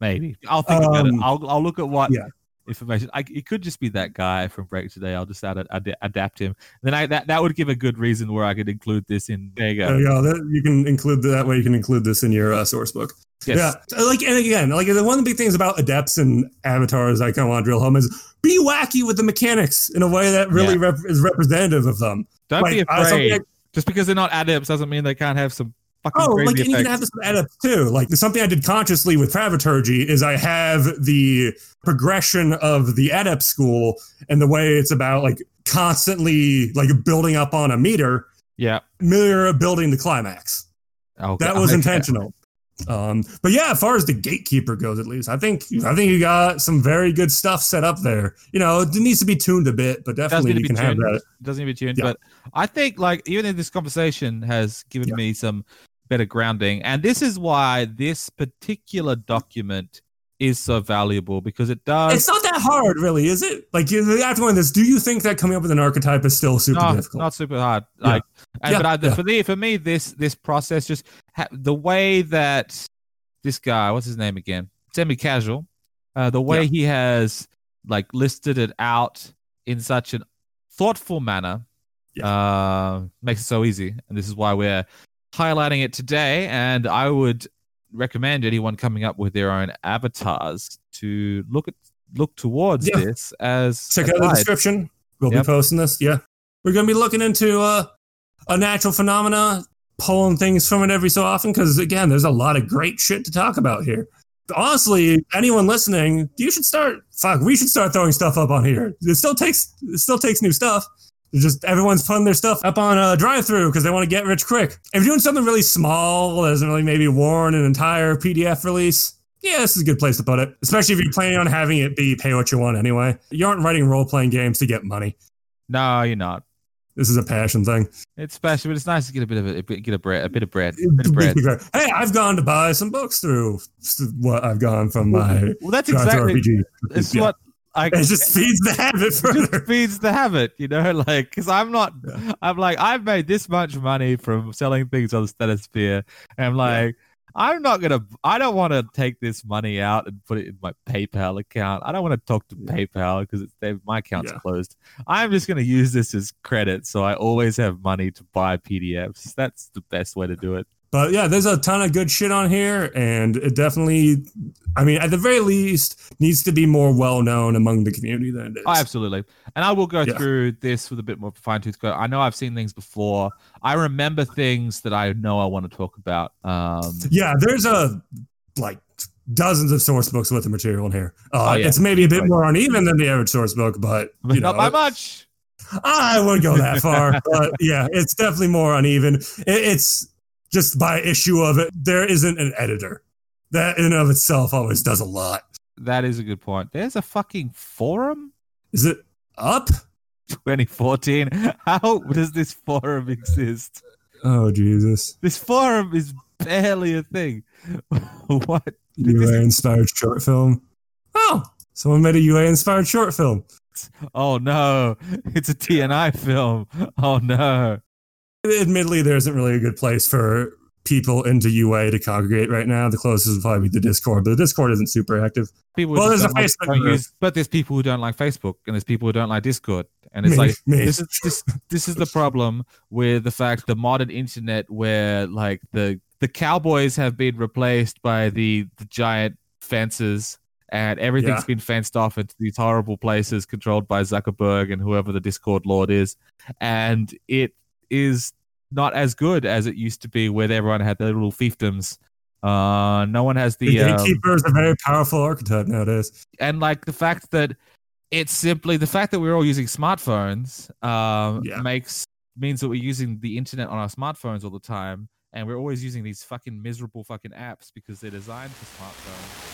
Speaker 1: Maybe I'll think about it.
Speaker 2: Um,
Speaker 1: I'll I'll look at what
Speaker 2: yeah.
Speaker 1: information. I, it could just be that guy from Break Today. I'll just ad, ad, adapt him. Then I that, that would give a good reason where I could include this in. There you go.
Speaker 2: There you go. That, you can include that way. You can include this in your uh, source book.
Speaker 1: Yes.
Speaker 2: Yeah, like and again, like the one of the big things about adepts and avatars I kind of want to drill home is be wacky with the mechanics in a way that really rep- is representative of them.
Speaker 1: Don't be
Speaker 2: Like, uh,
Speaker 1: afraid.
Speaker 2: like-
Speaker 1: just because they're not adepts doesn't mean they can't have some fucking
Speaker 2: Oh,
Speaker 1: crazy
Speaker 2: like and you can have this with adepts too. Like something I did consciously with Pravaturgy is I have the progression of the adept school and the way it's about like constantly like building up on a meter,
Speaker 1: yeah.
Speaker 2: mirror building the climax.
Speaker 1: Okay.
Speaker 2: That was
Speaker 1: Okay.
Speaker 2: intentional. Um, but yeah, as far as the gatekeeper goes, at least I think I think you got some very good stuff set up there. You know, it needs to be tuned a bit, but definitely you can
Speaker 1: be
Speaker 2: have that.
Speaker 1: It doesn't need to be tuned,
Speaker 2: Yeah.
Speaker 1: but I think like even if this conversation has given
Speaker 2: Yeah.
Speaker 1: me some better grounding, and this is why this particular document is so valuable because it does.
Speaker 2: It's not that hard, really, is it? Like you have to wonder this. Do you think that coming up with an archetype is still super
Speaker 1: no,
Speaker 2: difficult?
Speaker 1: not super hard. Like, and,
Speaker 2: Yeah,
Speaker 1: but I,
Speaker 2: yeah.
Speaker 1: for me, for me, this this process just ha- the way that this guy, what's his name again? Semi casual. Uh, the way
Speaker 2: Yeah.
Speaker 1: he has like listed it out in such an thoughtful manner uh, makes it so easy. And this is why we're highlighting it today. And I would recommend anyone coming up with their own avatars to look at look towards this as
Speaker 2: Check
Speaker 1: a
Speaker 2: out the description. We'll
Speaker 1: Yep.
Speaker 2: be posting this. Yeah. We're going to be looking into uh, Unnatural Phenomena, pulling things from it every so often. Because, again, there's a lot of great shit to talk about here. Honestly, anyone listening, you should start. Fuck, we should start throwing stuff up on here. It still takes it still takes new stuff. It's just everyone's putting their stuff up on a DriveThru because they want to get rich quick. If you're doing something really small that doesn't really maybe warrant an entire PDF release, yeah, this is a good place to put it. Especially if you're planning on having it be pay what you want anyway. You aren't writing role-playing games to get money.
Speaker 1: No, you're not.
Speaker 2: This is a passion thing.
Speaker 1: It's special, but it's nice to get a bit of a, get a bread, a bit of bread, a bit of bread.
Speaker 2: Hey, I've gone to buy some books through what I've gone from my
Speaker 1: Well, that's exactly.
Speaker 2: RPG.
Speaker 1: It's
Speaker 2: Yeah.
Speaker 1: what I.
Speaker 2: It just feeds the habit
Speaker 1: it
Speaker 2: further.
Speaker 1: just feeds the habit, you know, like because I'm not,
Speaker 2: Yeah.
Speaker 1: I'm like I've made this much money from selling things on the Statosphere, and I'm like, I'm not gonna, I don't want to take this money out and put it in my PayPal account. I don't want to talk to. PayPal because my account's
Speaker 2: Yeah.
Speaker 1: closed. I'm just gonna use this as credit, so I always have money to buy PDFs. That's the best way to do it.
Speaker 2: But yeah, there's a ton of good shit on here, and it definitely, I mean, at the very least, needs to be more well known among the community than it is.
Speaker 1: Oh, absolutely. And I will go
Speaker 2: Yeah.
Speaker 1: through this with a bit more fine tooth comb. I know I've seen things before. I remember things that I know I want to talk about. Um,
Speaker 2: yeah, there's a like dozens of source books with the material in here. Uh,
Speaker 1: Oh, yeah.
Speaker 2: It's maybe a bit
Speaker 1: Right.
Speaker 2: more uneven than the average source book, but
Speaker 1: but
Speaker 2: you
Speaker 1: not
Speaker 2: know,
Speaker 1: by much.
Speaker 2: I wouldn't go that far, but yeah, it's definitely more uneven. It, it's just by issue of it, there isn't an editor. That in and of itself always does a lot.
Speaker 1: That is a good point. There's a fucking forum.
Speaker 2: Is it up?
Speaker 1: 2014. How does this forum exist?
Speaker 2: Oh Jesus!
Speaker 1: This forum is barely a thing. what?
Speaker 2: UA inspired short film. Oh, someone made a UA inspired short film.
Speaker 1: Oh no! It's a TNI film. Oh no!
Speaker 2: Admittedly, there isn't really a good place for people into UA to congregate right now. The closest would probably be the Discord, but the Discord isn't super active.
Speaker 1: People
Speaker 2: Well, there's a
Speaker 1: like-
Speaker 2: Facebook group.
Speaker 1: use- but there's people who don't like Facebook, and there's people who don't like Discord, and it's
Speaker 2: Me-
Speaker 1: like
Speaker 2: me.
Speaker 1: this is this this is the problem with the fact the modern internet where like the the cowboys have been replaced by the the giant fences and everything's
Speaker 2: Yeah.
Speaker 1: been fenced off into these horrible places controlled by Zuckerberg and whoever the Discord lord is and it is not as good as it used to be where everyone had their little fiefdoms uh no one has
Speaker 2: The,
Speaker 1: the um,
Speaker 2: gatekeeper is a very powerful archetype nowadays.
Speaker 1: and like the fact that it's simply the fact that we're all using smartphones um,
Speaker 2: Yeah.
Speaker 1: makes means that we're using the internet on our smartphones all the time and we're always using these fucking miserable fucking apps because they're designed for smartphones